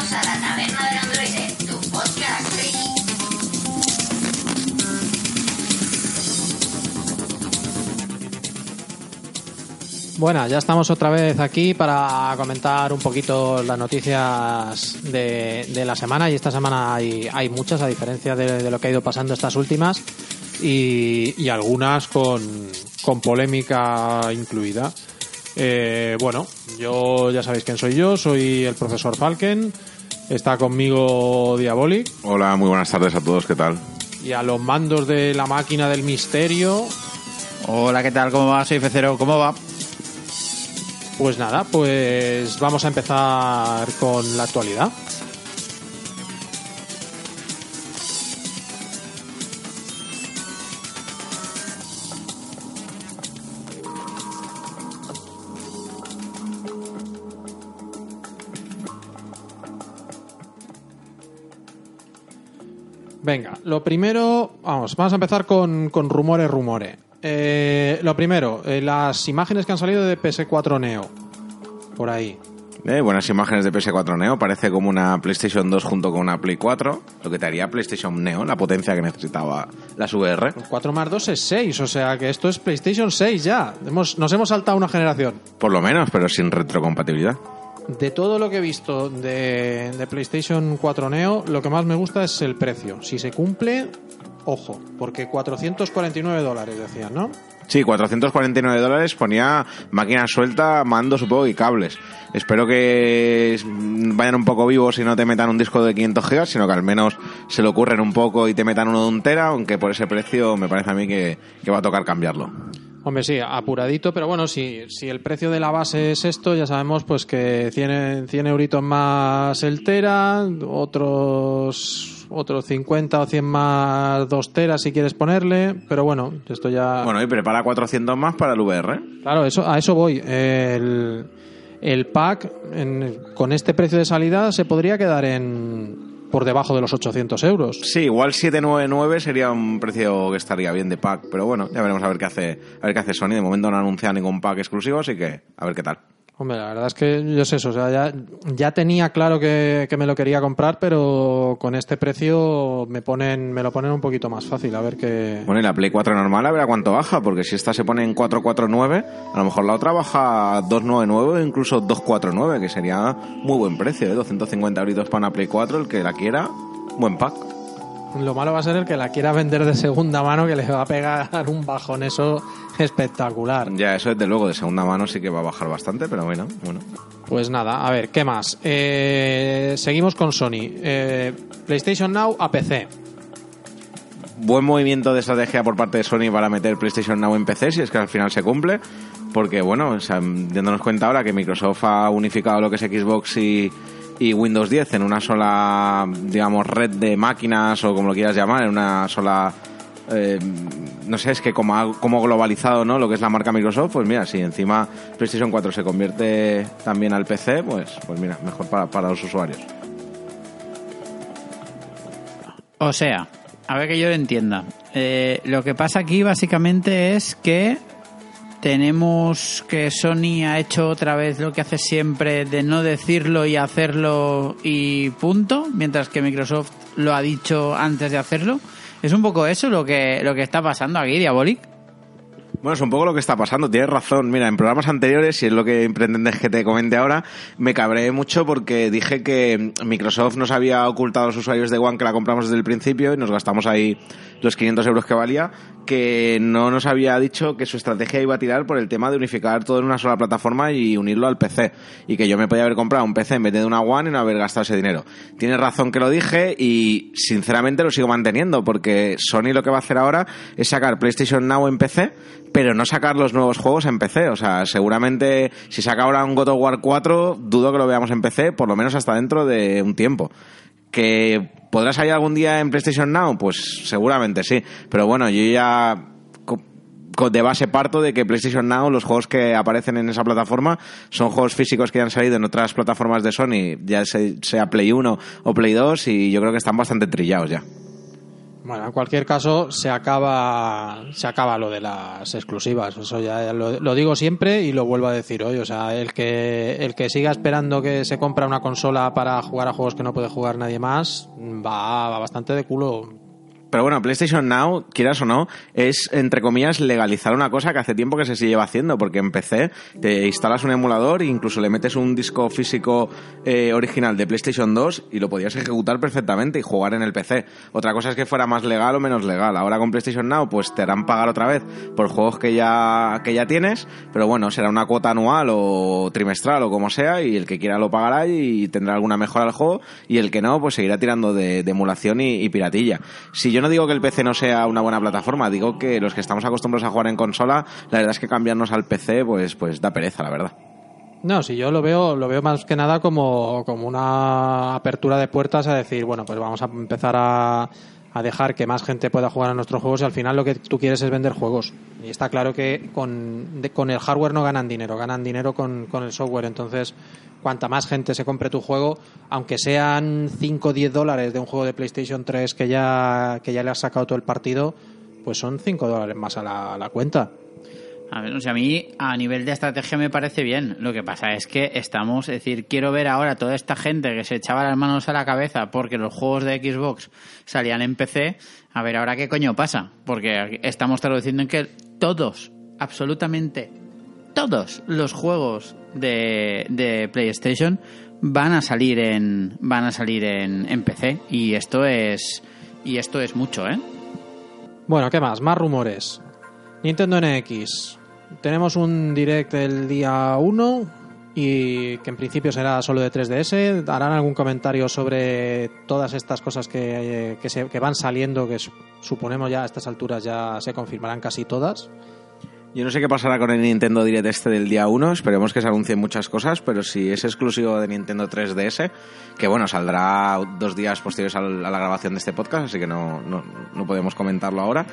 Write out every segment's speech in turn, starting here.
Bienvenidos a la Taberna del Androide, tu podcast. Bueno, ya estamos otra vez aquí para comentar un poquito las noticias de, de la semana y esta semana hay, hay muchas a diferencia de, de lo que ha ido pasando estas últimas y, y algunas con, con polémica incluida. Eh, bueno, yo ya sabéis quién soy yo, soy el profesor Falken, está conmigo Diabolic Hola, muy buenas tardes a todos, ¿qué tal? y a los mandos de la máquina del misterio Hola, ¿qué tal? ¿Cómo va? Soy Fecero. ¿Cómo va? Pues nada, pues vamos a empezar con la actualidad. Venga, lo primero, vamos, vamos a empezar con, con rumores, rumores. Eh, lo primero, eh, las imágenes que han salido de PS4 Neo. Por ahí. Eh, buenas imágenes de PS4 Neo, parece como una PlayStation 2 junto con una Play 4, lo que te haría PlayStation Neo, la potencia que necesitaba las VR. 4 más 2 es 6, o sea que esto es PlayStation 6 ya. Hemos, nos hemos saltado una generación. Por lo menos, pero sin retrocompatibilidad. De todo lo que he visto de, PlayStation 4 Neo, lo que más me gusta es el precio. Si se cumple, ojo, porque 449 dólares decían, ¿no? Sí, 449 dólares, ponía máquina suelta, mando supongo y cables. Espero que es- vayan un poco vivos y no te metan un disco de 500 gigas, sino que al menos se lo ocurren un poco y te metan uno de un tera, aunque por ese precio me parece a mí que va a tocar cambiarlo. Hombre, sí, apuradito, pero bueno, si, si el precio de la base es esto, ya sabemos pues que 100, 100 euritos más el tera, otros, otros 50 o 100 más 2 teras si quieres ponerle, pero bueno, esto ya... Bueno, y prepara 400 más para el VR. Claro, eso, a eso voy. El, el pack en- con este precio de salida se podría quedar en por debajo de los 800 euros. Sí, igual 799 sería un precio que estaría bien de pack, pero bueno, ya veremos a ver qué hace, a ver qué hace Sony. De momento no ha anunciado ningún pack exclusivo, así que a ver qué tal. Hombre, la verdad es que yo sé eso, o sea, ya, ya tenía claro que, que me lo quería comprar, pero con este precio me ponen me lo ponen un poquito más fácil, a ver qué... Bueno, y la Play 4 normal a ver a cuánto baja, porque si esta se pone en 449, a lo mejor la otra baja a 299 o incluso 249, que sería muy buen precio, ¿eh? 250 euritos para una Play 4, el que la quiera, buen pack. Lo malo va a ser el que la quiera vender de segunda mano, que le va a pegar un bajón eso espectacular. Ya, eso desde luego, de segunda mano sí que va a bajar bastante, pero bueno, bueno. Pues nada, a ver, ¿qué más? Eh, seguimos con Sony. Eh, PlayStation Now a PC. Buen movimiento de estrategia por parte de Sony para meter PlayStation Now en PC, si es que al final se cumple, porque bueno, o sea, dándonos cuenta ahora que Microsoft ha unificado lo que es Xbox y, y Windows 10 en una sola, digamos, red de máquinas o como lo quieras llamar, en una sola... eh, no sé, es que como, como globalizado ¿no? lo que es la marca Microsoft, pues mira, si encima PlayStation 4 se convierte también al PC, pues, pues mira, mejor para, para los usuarios. O sea, a ver que yo lo entienda. Eh, lo que pasa aquí básicamente es que tenemos que Sony ha hecho otra vez lo que hace siempre de no decirlo y hacerlo y punto, mientras que Microsoft lo ha dicho antes de hacerlo. Es un poco eso lo que, lo que está pasando aquí, Diabolic. Bueno, es un poco lo que está pasando, tienes razón. Mira, en programas anteriores, y es lo que pretendes que te comente ahora, me cabré mucho porque dije que Microsoft nos había ocultado a los usuarios de One que la compramos desde el principio y nos gastamos ahí los 500 euros que valía, que no nos había dicho que su estrategia iba a tirar por el tema de unificar todo en una sola plataforma y unirlo al PC. Y que yo me podía haber comprado un PC en vez de una One y no haber gastado ese dinero. Tiene razón que lo dije y sinceramente lo sigo manteniendo porque Sony lo que va a hacer ahora es sacar PlayStation Now en PC, pero no sacar los nuevos juegos en PC. O sea, seguramente si saca ahora un God of War 4, dudo que lo veamos en PC, por lo menos hasta dentro de un tiempo. ¿Que podrá salir algún día en PlayStation Now? Pues seguramente sí. Pero bueno, yo ya de base parto de que PlayStation Now, los juegos que aparecen en esa plataforma, son juegos físicos que han salido en otras plataformas de Sony, ya se- sea Play 1 o Play 2, y yo creo que están bastante trillados ya. Bueno, en cualquier caso, se acaba, se acaba lo de las exclusivas. Eso ya lo, lo digo siempre y lo vuelvo a decir hoy. O sea, el que, el que siga esperando que se compra una consola para jugar a juegos que no puede jugar nadie más, va, va bastante de culo. Pero bueno, PlayStation Now, quieras o no, es, entre comillas, legalizar una cosa que hace tiempo que se lleva haciendo, porque en PC te instalas un emulador e incluso le metes un disco físico eh, original de PlayStation 2 y lo podías ejecutar perfectamente y jugar en el PC. Otra cosa es que fuera más legal o menos legal. Ahora con PlayStation Now, pues te harán pagar otra vez por juegos que ya, que ya tienes, pero bueno, será una cuota anual o trimestral o como sea, y el que quiera lo pagará y tendrá alguna mejora al juego, y el que no, pues seguirá tirando de, de emulación y, y piratilla. Si yo no digo que el PC no sea una buena plataforma, digo que los que estamos acostumbrados a jugar en consola, la verdad es que cambiarnos al PC, pues, pues da pereza, la verdad. No, si yo lo veo, lo veo más que nada como, como una apertura de puertas a decir, bueno, pues vamos a empezar a, a dejar que más gente pueda jugar a nuestros juegos y al final lo que tú quieres es vender juegos. Y está claro que con, con el hardware no ganan dinero, ganan dinero con, con el software. Entonces, cuanta más gente se compre tu juego, aunque sean 5 o 10 dólares de un juego de PlayStation 3 que ya, que ya le has sacado todo el partido, pues son 5 dólares más a la, a la cuenta. A ver, o sea, a mí a nivel de estrategia me parece bien. Lo que pasa es que estamos, es decir, quiero ver ahora toda esta gente que se echaba las manos a la cabeza porque los juegos de Xbox salían en PC. A ver, ahora qué coño pasa. Porque estamos traduciendo en que todos, absolutamente todos los juegos de, de PlayStation van a salir en van a salir en, en PC y esto es y esto es mucho, ¿eh? Bueno, ¿qué más? Más rumores. Nintendo NX. Tenemos un direct el día 1 y que en principio será solo de 3DS. ¿Harán algún comentario sobre todas estas cosas que, eh, que, van saliendo, que su- suponemos ya a estas alturas ya se confirmarán casi todas? Yo no sé qué pasará con el Nintendo Direct este del día 1, esperemos que se anuncien muchas cosas, pero si es exclusivo de Nintendo 3DS, que bueno, saldrá dos días posteriores a la grabación de este podcast, así que no, no, no podemos comentarlo ahora.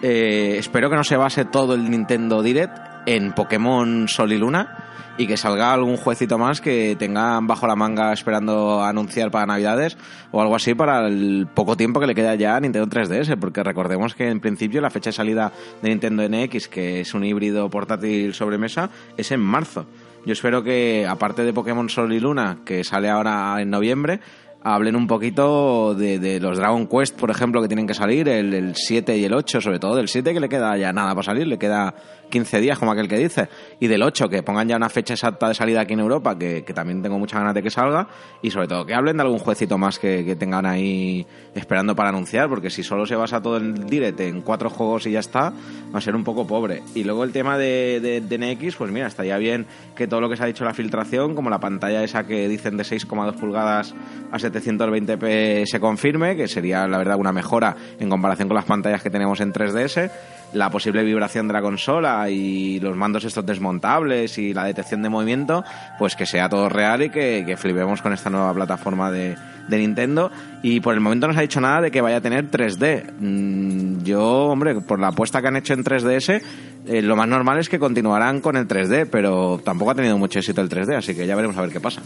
Eh, espero que no se base todo el Nintendo Direct en Pokémon Sol y Luna y que salga algún juecito más que tengan bajo la manga esperando anunciar para Navidades o algo así para el poco tiempo que le queda ya a Nintendo 3DS, porque recordemos que en principio la fecha de salida de Nintendo NX, que es un híbrido portátil sobremesa, es en marzo. Yo espero que, aparte de Pokémon Sol y Luna, que sale ahora en noviembre, hablen un poquito de, los Dragon Quest, por ejemplo, que tienen que salir, el, el 7 y el 8, sobre todo del 7 que le queda ya nada para salir, le queda 15 días, como aquel que dice, y del 8 que pongan ya una fecha exacta de salida aquí en Europa, que, también tengo muchas ganas de que salga, y sobre todo que hablen de algún juecito más que, tengan ahí esperando para anunciar, porque si solo se basa todo el direct en cuatro juegos y ya está, va a ser un poco pobre. Y luego el tema de, de, de NX, pues mira, estaría bien que todo lo que se ha dicho la filtración, como la pantalla esa que dicen de 6,2 pulgadas a 720p se confirme, que sería la verdad una mejora en comparación con las pantallas que tenemos en 3DS, la posible vibración de la consola y los mandos estos desmontables y la detección de movimiento, pues que sea todo real y que, que flipemos con esta nueva plataforma de, de Nintendo. Y por el momento no se ha dicho nada de que vaya a tener 3D. Mm, yo, hombre, por la apuesta que han hecho en 3DS, eh, lo más normal es que continuarán con el 3D, pero tampoco ha tenido mucho éxito el 3D, así que ya veremos a ver qué pasa.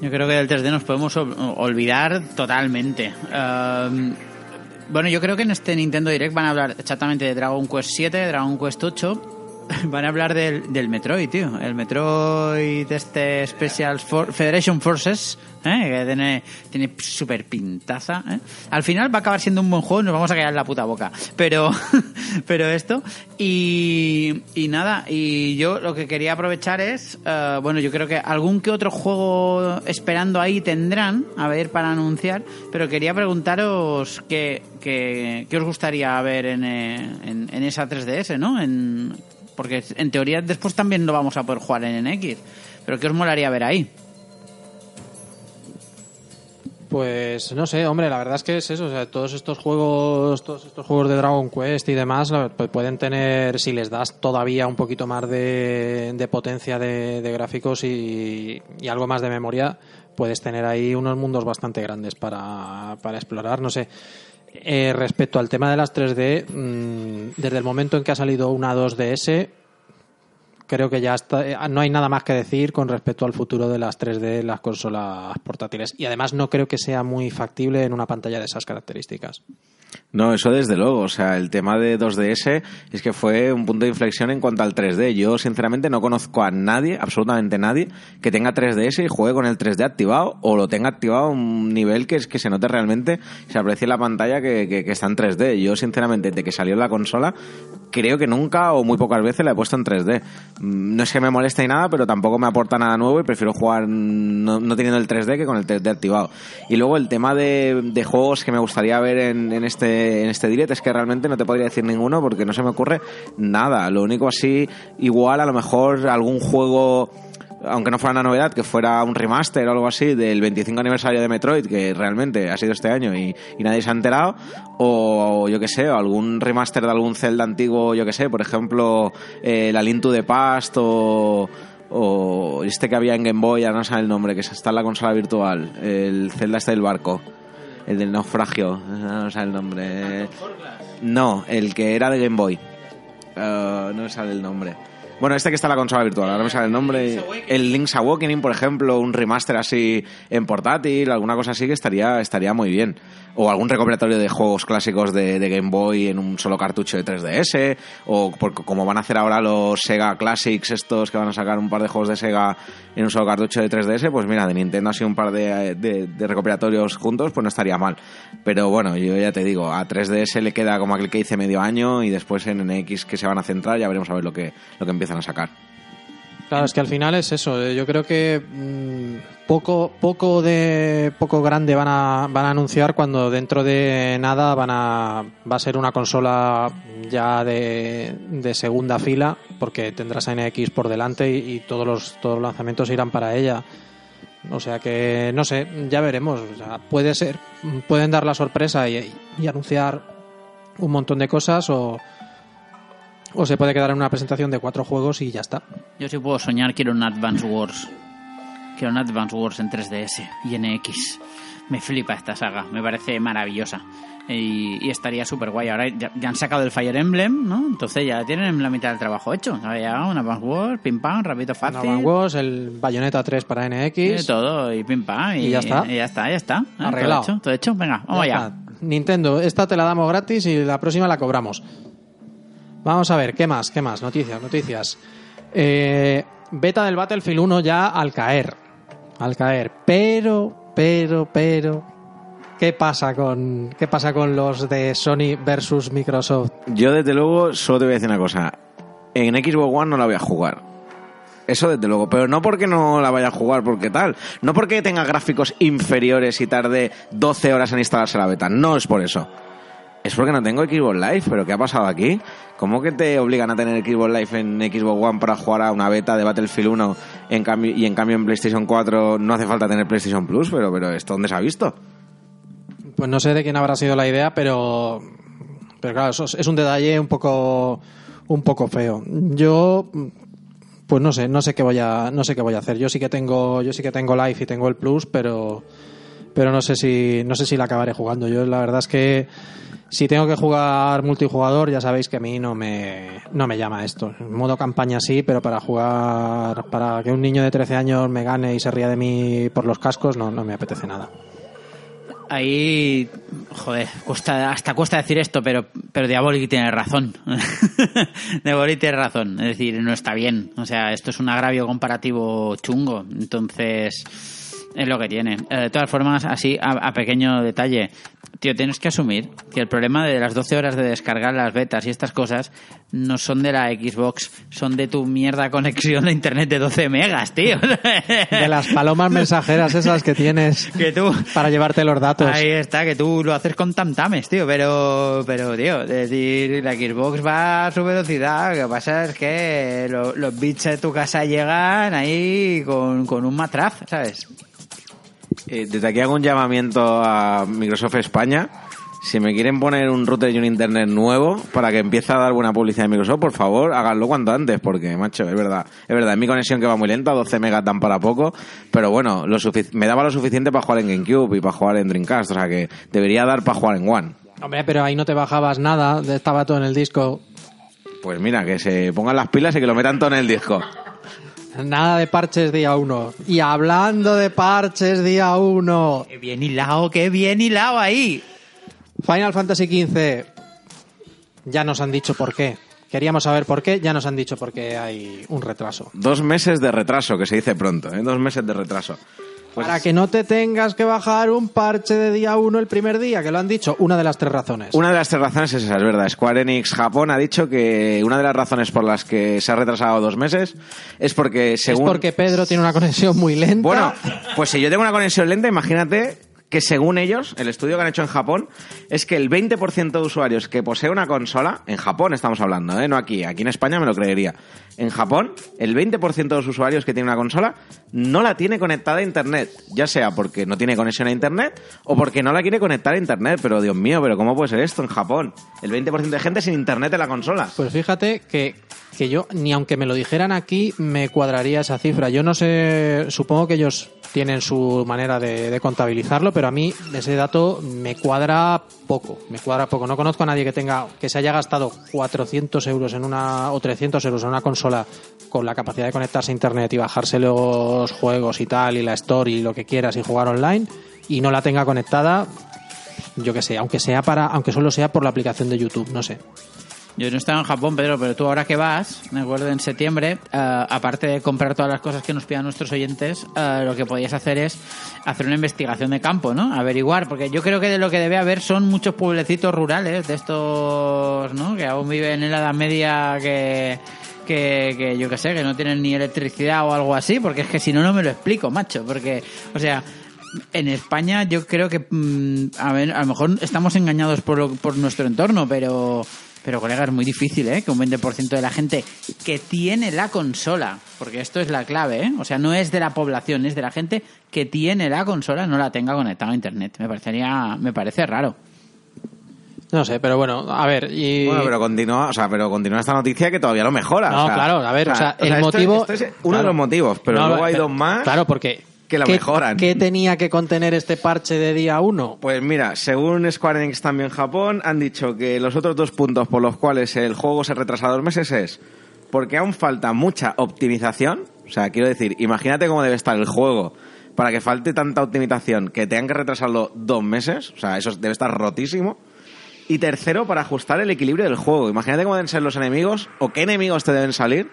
Yo creo que del 3D nos podemos ol- olvidar totalmente. Um, bueno, yo creo que en este Nintendo Direct van a hablar exactamente de Dragon Quest 7, Dragon Quest 8 van a hablar del, del Metroid, tío. El Metroid, este Special For- Federation Forces, ¿eh? que tiene, tiene super pintaza. ¿eh? Al final va a acabar siendo un buen juego nos vamos a callar la puta boca. Pero, pero esto. Y, y nada, y yo lo que quería aprovechar es, eh, bueno, yo creo que algún que otro juego esperando ahí tendrán, a ver, para anunciar. Pero quería preguntaros qué, qué, qué os gustaría ver en, en, en esa 3DS, ¿no? En, porque en teoría después también lo vamos a poder jugar en NX. Pero ¿qué os molaría ver ahí? Pues no sé, hombre, la verdad es que es eso, o sea, todos estos juegos, todos estos juegos de Dragon Quest y demás, pues pueden tener, si les das todavía un poquito más de, potencia de, gráficos y, algo más de memoria, puedes tener ahí unos mundos bastante grandes para explorar, no sé. Eh, respecto al tema de las 3D, mm, desde el momento en que ha salido una 2DS, creo que ya está, eh, no hay nada más que decir con respecto al futuro de las 3D en las consolas portátiles. Y además no creo que sea muy factible en una pantalla de esas características. No, eso desde luego. O sea, el tema de 2DS es que fue un punto de inflexión en cuanto al 3D. Yo, sinceramente, no conozco a nadie, absolutamente nadie, que tenga 3DS y juegue con el 3D activado o lo tenga activado a un nivel que es que se note realmente, se aprecie en la pantalla que, que- está en 3D. Yo, sinceramente, desde que salió la consola, creo que nunca o muy pocas veces la he puesto en 3D. Mm, No es que me moleste ni nada, pero tampoco me aporta nada nuevo y prefiero jugar no, no teniendo el 3D que con el 3D activado. Y luego el tema de, de juegos que me gustaría ver en, en este en este direct es que realmente no te podría decir ninguno porque no se me ocurre nada. Lo único así, igual a lo mejor algún juego aunque no fuera una novedad, que fuera un remaster o algo así del 25 aniversario de Metroid, que realmente ha sido este año y, nadie se ha enterado, o yo que sé, o algún remaster de algún Zelda antiguo, yo que sé, por ejemplo, eh, la Link to the Past o, este que había en Game Boy, ya no sé el nombre, que está en la consola virtual, el Zelda este del barco, el del naufragio, no sé el nombre. No, el que era de Game Boy. Eh, no me sale el nombre. Bueno, este que está en la consola virtual, ahora me sale el nombre. El Link's Awakening, por ejemplo, un remaster así en portátil, alguna cosa así que estaría, estaría muy bien. O algún recopilatorio de juegos clásicos de, Game Boy en un solo cartucho de 3DS, o por- como van a hacer ahora los Sega Classics, estos que van a sacar un par de juegos de Sega en un solo cartucho de 3DS, pues mira, de Nintendo así un par de recopilatorios juntos, pues no estaría mal. Pero bueno, yo ya te digo, a 3DS le queda como aquel que hice medio año y después en NX que se van a centrar, ya veremos a ver lo que, lo que empiezan a sacar. Claro, es que al final es eso. eh, Yo creo que mm, poco, poco de poco grande van a, van a anunciar cuando dentro de nada van a, va a ser una consola ya de, de segunda fila, porque tendrás a NX por delante y, todos los todos los lanzamientos irán para ella. O sea que no sé, ya veremos. O sea, puede ser, pueden dar la sorpresa y, y anunciar un montón de cosas o o se puede quedar en una presentación de cuatro juegos y ya está. Yo si puedo soñar quiero un Advance Wars. Quiero un Advance Wars en 3DS y NX. Me flipa esta saga, me parece maravillosa. Y, y estaría súper guay. Ahora ya, ya han sacado el Fire Emblem, ¿no? Entonces ya tienen la mitad del trabajo hecho. Ahora ya un Advance Wars, pim pam, rapidito fácil. Una One Wars, el Bayonetta 3 para NX. y todo, y pim pam. Y, Y ya está. Y ya está, ya está. ¿eh? Arreglado. Todo hecho, todo hecho. Venga, vamos Ya allá. está. Nintendo, esta te la damos gratis y la próxima la cobramos. Vamos a ver, ¿qué más? ¿Qué más? Noticias, noticias. Eh, beta del Battlefield 1 ya al caer. Al caer. Pero, pero, pero. ¿Qué pasa con, qué pasa con los de Sony versus Microsoft? Yo, desde luego, solo te voy a decir una cosa. En Xbox One no la voy a jugar. Eso desde luego, pero no porque no la vaya a jugar, porque tal. No porque tenga gráficos inferiores y tarde 12 horas en instalarse la beta. No es por eso. Es porque no tengo Xbox Live, pero ¿qué ha pasado aquí? ¿Cómo que te obligan a tener Xbox Live en Xbox One para jugar a una beta de Battlefield 1 en cambio, y en cambio en PlayStation 4 no hace falta tener PlayStation Plus? Pero, pero ¿esto dónde se ha visto? Pues no sé de quién habrá sido la idea, pero, pero claro, eso es, es un detalle un poco, un poco feo. Yo, pues no sé, no sé qué voy a, no sé qué voy a hacer. Yo sí que tengo, yo sí que tengo Live y tengo el Plus, pero, pero no sé si, no sé si la acabaré jugando. Yo la verdad es que si tengo que jugar multijugador, ya sabéis que a mí no me, no me llama esto. En modo campaña sí, pero para jugar, para que un niño de 13 años me gane y se ría de mí por los cascos, no, no me apetece nada. ahí, joder, cuesta, hasta cuesta decir esto, pero, pero Diabolic tiene razón. Diabolic tiene razón. Es decir, no está bien. O sea, esto es un agravio comparativo chungo. Entonces, es lo que tiene. Eh, de todas formas, así, a, a pequeño detalle, tío, tienes que asumir que el problema de las 12 horas de descargar las betas y estas cosas no son de la Xbox, son de tu mierda conexión a internet de 12 megas, tío. De las palomas mensajeras esas que tienes que tú para llevarte los datos. Ahí está, que tú lo haces con tamtames, tío, pero, pero tío, es decir, la Xbox va a su velocidad, lo que pasa es que lo- los bits de tu casa llegan ahí con, con un matraz, ¿sabes? Eh, desde aquí hago un llamamiento a Microsoft España. Si me quieren poner un router y un internet nuevo para que empiece a dar buena publicidad de Microsoft, por favor, háganlo cuanto antes, porque, macho, es verdad. Es verdad, es mi conexión que va muy lenta, 12 megas dan para poco, pero bueno, lo me daba lo suficiente para jugar en GameCube y para jugar en Dreamcast, o sea que debería dar para jugar en One. Hombre, pero ahí no te bajabas nada, estaba todo en el disco. Pues mira, que se pongan las pilas y que lo metan todo en el disco. Nada de parches día uno. Y hablando de parches día uno, Qué bien hilado, qué bien hilado ahí. Final Fantasy XV. Ya nos han dicho por qué. Queríamos saber por qué, ya nos han dicho por qué hay un retraso. Dos meses de retraso, que se dice pronto, ¿eh? Dos meses de retraso. Pues Para que no te tengas que bajar un parche de día uno el primer día, que lo han dicho, una de las tres razones. Una de las tres razones es esa, es verdad. Square Enix Japón ha dicho que una de las razones por las que se ha retrasado dos meses es porque según... Es porque Pedro tiene una conexión muy lenta. Bueno, pues si yo tengo una conexión lenta, imagínate que según ellos, el estudio que han hecho en Japón, es que el 20% de usuarios que posee una consola, en Japón estamos hablando, ¿eh? no aquí, aquí en España me lo creería, en Japón, el 20% de los usuarios que tienen una consola no la tiene conectada a Internet, ya sea porque no tiene conexión a Internet o porque no la quiere conectar a Internet, pero Dios mío, pero ¿cómo puede ser esto en Japón? El 20% de gente sin Internet en la consola. Pues fíjate que, que yo, ni aunque me lo dijeran aquí, me cuadraría esa cifra. Yo no sé, supongo que ellos tienen su manera de, de contabilizarlo, pero a mí ese dato me cuadra poco. Me cuadra poco. No conozco a nadie que tenga, que se haya gastado 400 euros en una, o 300 euros en una consola con la capacidad de conectarse a internet y bajarse los juegos y tal, y la store y lo que quieras y jugar online, y no la tenga conectada, yo que sé, aunque sea para, aunque solo sea por la aplicación de YouTube, no sé. Yo no estaba en Japón, Pedro, pero tú ahora que vas, me acuerdo en septiembre, eh, aparte de comprar todas las cosas que nos pidan nuestros oyentes, eh, lo que podías hacer es hacer una investigación de campo, ¿no? Averiguar, porque yo creo que de lo que debe haber son muchos pueblecitos rurales de estos, ¿no? Que aún viven en la Edad Media que, que, que yo que sé, que no tienen ni electricidad o algo así, porque es que si no, no me lo explico, macho, porque, o sea... En España yo creo que mm, a, ver, a lo mejor estamos engañados por, lo- por nuestro entorno, pero pero, colega, es muy difícil, ¿eh? Que un 20% de la gente que tiene la consola, porque esto es la clave, ¿eh? O sea, no es de la población, es de la gente que tiene la consola, no la tenga conectada a Internet. Me parecería, me parece raro. No sé, pero bueno, a ver, y... Bueno, pero continúa, o sea, pero continúa esta noticia que todavía lo mejora. No, o sea, claro, a ver, o sea, el esto- motivo... esto es uno de los motivos, pero No, luego hay pero- dos más. Claro, porque... que la ¿qué- mejoran. ¿Qué tenía que contener este parche de día 1? Pues mira, según Square Enix también Japón, han dicho que los otros dos puntos por los cuales el juego se retrasa dos meses es porque aún falta mucha optimización. O sea, quiero decir, imagínate cómo debe estar el juego para que falte tanta optimización que tengan que retrasarlo dos meses. O sea, eso debe estar rotísimo. Y tercero, para ajustar el equilibrio del juego. Imagínate cómo deben ser los enemigos o qué enemigos te deben salir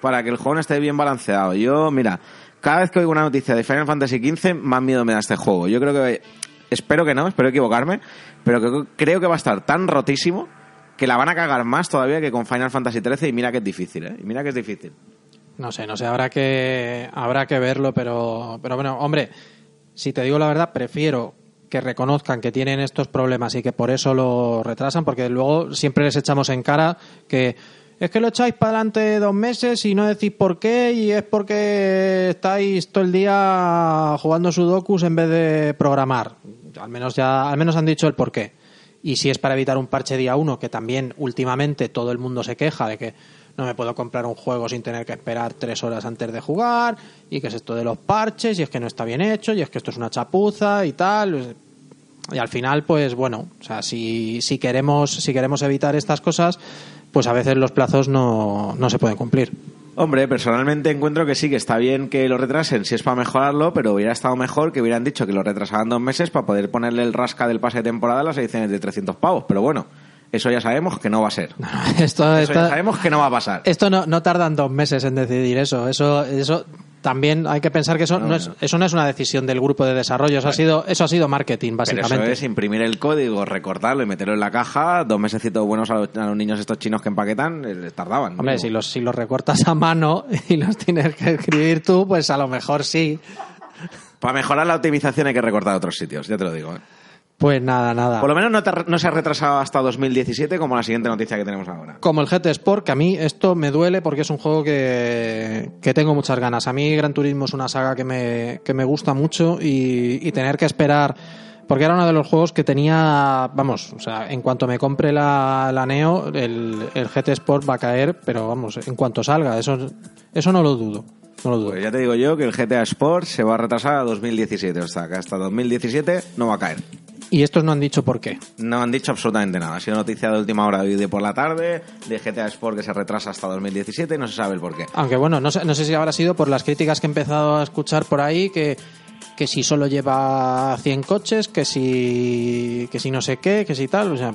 para que el juego no esté bien balanceado. Yo, mira, cada vez que oigo una noticia de Final Fantasy XV, más miedo me da este juego. Yo creo que, espero que no, espero equivocarme, pero creo que va a estar tan rotísimo que la van a cagar más todavía que con Final Fantasy XIII y mira que es difícil, ¿eh? Y mira que es difícil. No sé, no sé, habrá que, habrá que verlo, pero, pero bueno, hombre, si te digo la verdad, prefiero que reconozcan que tienen estos problemas y que por eso lo retrasan, porque luego siempre les echamos en cara que es que lo echáis para adelante dos meses y no decís por qué y es porque estáis todo el día jugando sudokus en vez de programar. Al menos ya, al menos han dicho el por qué. Y si es para evitar un parche día uno, que también últimamente todo el mundo se queja de que no me puedo comprar un juego sin tener que esperar tres horas antes de jugar, y que es esto de los parches, y es que no está bien hecho, y es que esto es una chapuza y tal. Y al final, pues bueno, o sea, si, si queremos, si queremos evitar estas cosas, pues a veces los plazos no, no se pueden cumplir. Hombre, personalmente encuentro que sí, que está bien que lo retrasen si es para mejorarlo, pero hubiera estado mejor que hubieran dicho que lo retrasaban dos meses para poder ponerle el rasca del pase de temporada a las ediciones de 300 pavos. Pero bueno, eso ya sabemos que no va a ser. Esto, Eso esto- ya sabemos que no va a pasar. esto no, no tardan dos meses en decidir eso. Eso, eso también hay que pensar que eso no, es, eso no es una decisión del grupo de desarrollo. Eso ha sido, eso ha sido marketing, Pero eso básicamente. es imprimir el código, recortarlo y meterlo en la caja. Dos mesecitos buenos a los, a los niños estos chinos que empaquetan, eh, les tardaban. Hombre, si los, si los recortas a mano y los tienes que escribir tú, pues a lo mejor sí. Para mejorar la optimización hay que recortar otros sitios, ya te lo digo. ¿eh? Pues nada, nada. Por lo menos no, te- no se ha retrasado hasta 2017 como la siguiente noticia que tenemos ahora. Como el GT Sport, que a mí esto me duele porque es un juego que, que tengo muchas ganas. A mí Gran Turismo es una saga que me, que me gusta mucho y, y tener que esperar, porque era uno de los juegos que tenía, vamos, o sea, en cuanto me compre la, la Neo, el, el GT Sport va a caer, pero vamos, en cuanto salga, eso, eso no lo dudo. No lo dudo. Pues ya te digo yo que el GTA Sport se va a retrasar a 2017, o sea que hasta 2017 no va a caer. Y estos no han dicho por qué. No han dicho absolutamente nada. Ha sido noticia de última hora de hoy por la tarde, de GTA Sport que se retrasa hasta 2017 y no se sabe el por qué. Aunque bueno, no sé, no sé si habrá sido por las críticas que he empezado a escuchar por ahí, que, que si solo lleva 100 coches, que si, que si no sé qué, que si tal, o sea,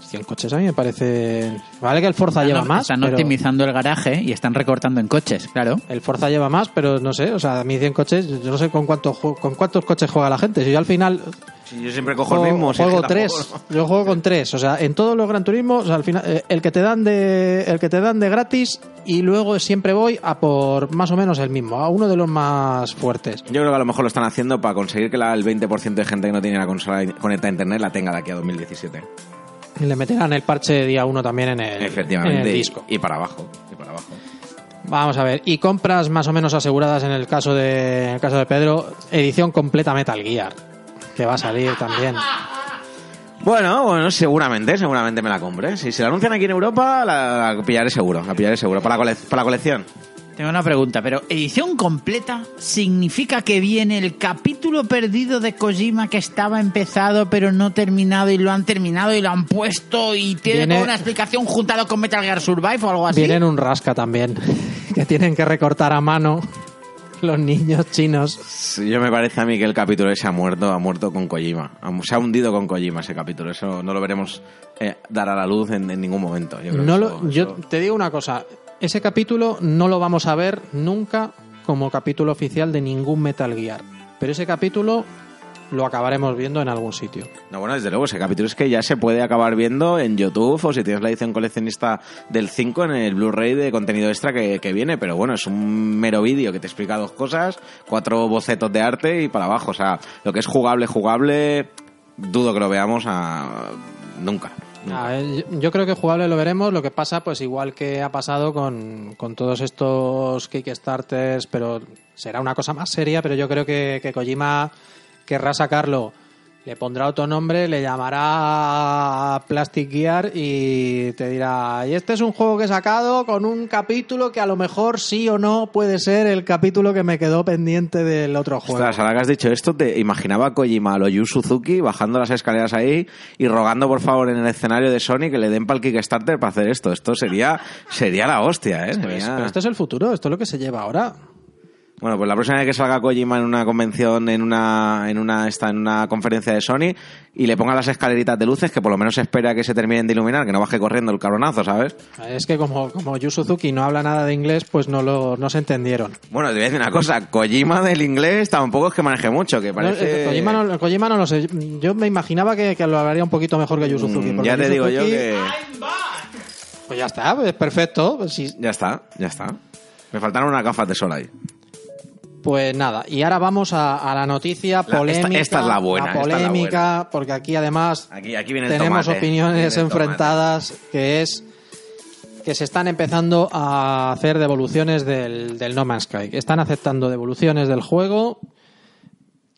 100 coches a mí me parece... Vale que el Forza lleva más, Están pero optimizando el garaje y están recortando en coches, claro. el Forza lleva más, pero no sé, o sea, a mí 100 coches, yo no sé con, cuánto, con cuántos coches juega la gente, si yo al final Si yo siempre cojo juego, el mismo, si es juego que tres, yo juego con tres, o sea, en todos los Gran Turismos, o sea, al final, eh, el que te dan de, el que te dan de gratis y luego siempre voy a por más o menos el mismo, a uno de los más fuertes. Yo creo que a lo mejor lo están haciendo para conseguir que la- el 20% de gente que no tiene la consola conectada a internet la tenga de aquí a 2017. Y le meterán el parche de día uno también en el, Efectivamente. en el y- disco. Y, para abajo. Y para abajo. Vamos a ver, y compras más o menos aseguradas en el caso de, en el caso de Pedro, edición completa Metal Gear, que va a salir también. Bueno, bueno, seguramente, seguramente me la compré. Si se la anuncian aquí en Europa, la, la pillaré seguro, la pillaré seguro. Para la, cole- para la colección. Tengo una pregunta, pero edición completa significa que viene el capítulo perdido de Kojima que estaba empezado pero no terminado y lo han terminado y lo han puesto y tiene Viene- toda una explicación juntado con Metal Gear Survive o algo así. Vienen un rasca también, que tienen que recortar a mano los niños chinos. Sí, Yo me parece a mí que el capítulo ese ha muerto, ha muerto con Kojima. Se ha hundido con Kojima ese capítulo. Eso no lo veremos eh, dar a la luz en, en ningún momento. Yo creo No que lo, eso- yo eso- te digo una cosa, ese capítulo no lo vamos a ver nunca como capítulo oficial de ningún Metal Gear, pero ese capítulo lo acabaremos viendo en algún sitio. No, bueno, desde luego, ese capítulo es que ya se puede acabar viendo en YouTube o si tienes la edición coleccionista del 5 en el Blu-ray de contenido extra que, que viene, pero bueno, es un mero vídeo que te explica dos cosas, cuatro bocetos de arte y para abajo. O sea, lo que es jugable, jugable, dudo que lo veamos a... nunca. Ver, yo- yo creo que jugable lo veremos, lo que pasa pues igual que ha pasado con, con todos estos Kickstarters, pero será una cosa más seria, pero yo creo que, que Kojima querrá sacarlo, le pondrá otro nombre, le llamará Plastic Gear y te dirá, y este es un juego que he sacado con un capítulo que a lo mejor sí o no puede ser el capítulo que me quedó pendiente del otro juego. Ostras, ahora que has dicho esto, te imaginaba a Kojima, lo Yu Suzuki, bajando las escaleras ahí y rogando por favor en el escenario de Sony que le den para el Kickstarter para hacer esto. Esto sería, sería la hostia, ¿eh? Sería- pero esto es el futuro, esto es lo que se lleva ahora. Bueno, pues la próxima vez que salga Kojima en una convención, en una, en una, esta, en una conferencia de Sony y le ponga las escaleritas de luces, que por lo menos se espera que se terminen de iluminar, que no baje corriendo el cabronazo, ¿sabes? Es que como, como Yu Suzuki no habla nada de inglés, pues no, lo, no se entendieron. Bueno, te voy a decir una cosa, Kojima del inglés tampoco es que maneje mucho, que No, parece... eh, Kojima, no, Kojima no lo sé. Yo me imaginaba que, que lo hablaría un poquito mejor que Yu Suzuki. Mm, porque ya te Yu digo yo Suzuki, que... Pues ya está, pues perfecto. Pues, sí. Ya está, ya está. Me faltaron unas gafas de sol ahí. Pues nada, y ahora vamos a, a la noticia La- polémica. esta- esta es la buena, esta es la polémica, porque aquí además Aquí, aquí viene el tenemos tomate, opiniones viene enfrentadas, que es que se están empezando a hacer devoluciones del, del No Man's Sky. Están aceptando devoluciones del juego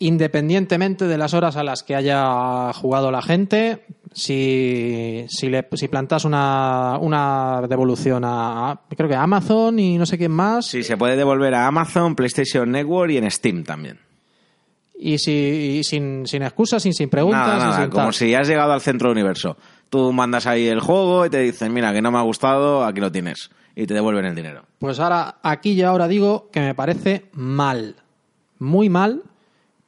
independientemente de las horas a las que haya jugado la gente. Si, si, le, si plantas una, una devolución a, a- creo que a Amazon y no sé quién más, Sí, se puede devolver a Amazon, PlayStation Network y en Steam también. y, si, y sin, sin excusas, sin, sin preguntas, Nada, nada, sin como tal. si has llegado al centro del universo. Tú mandas ahí el juego y te dicen, mira, que no me ha gustado, aquí lo tienes. Y te devuelven el dinero. Pues ahora, aquí y ahora digo que me parece mal, muy mal,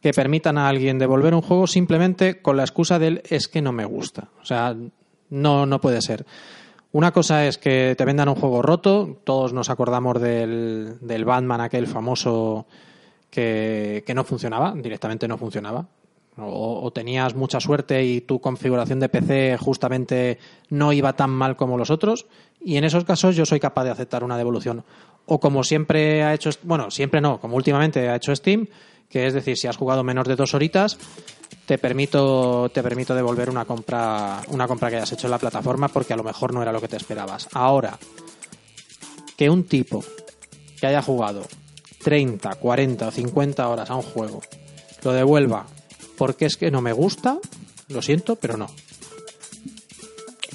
que permitan a alguien devolver un juego simplemente con la excusa del es que no me gusta. O sea, no, no puede ser. Una cosa es que te vendan un juego roto, todos nos acordamos del, del Batman, aquel famoso que, que no funcionaba, directamente no funcionaba. O, o tenías mucha suerte y tu configuración de PC justamente no iba tan mal como los otros. Y en esos casos yo soy capaz de aceptar una devolución. O como siempre ha hecho, bueno, siempre no, como últimamente ha hecho Steam, que es decir, si has jugado menos de dos horitas, te permito, te permito devolver una compra, una compra que hayas hecho en la plataforma porque a lo mejor no era lo que te esperabas. Ahora, que un tipo que haya jugado 30, 40 o 50 horas a un juego lo devuelva porque es que no me gusta, lo siento, pero no.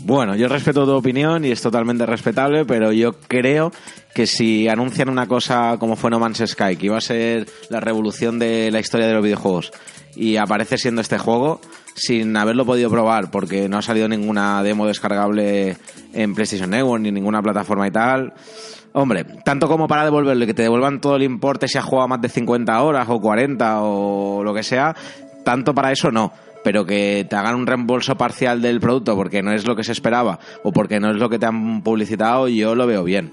Bueno, yo respeto tu opinión y es totalmente respetable, pero yo creo que si anuncian una cosa como fue No Man's Sky, que iba a ser la revolución de la historia de los videojuegos, y aparece siendo este juego, sin haberlo podido probar, porque no ha salido ninguna demo descargable en PlayStation Network ni ninguna plataforma y tal. Hombre, tanto como para devolverlo y que te devuelvan todo el importe si has jugado más de 50 horas o 40 o lo que sea, tanto para eso no pero que te hagan un reembolso parcial del producto porque no es lo que se esperaba o porque no es lo que te han publicitado, yo lo veo bien.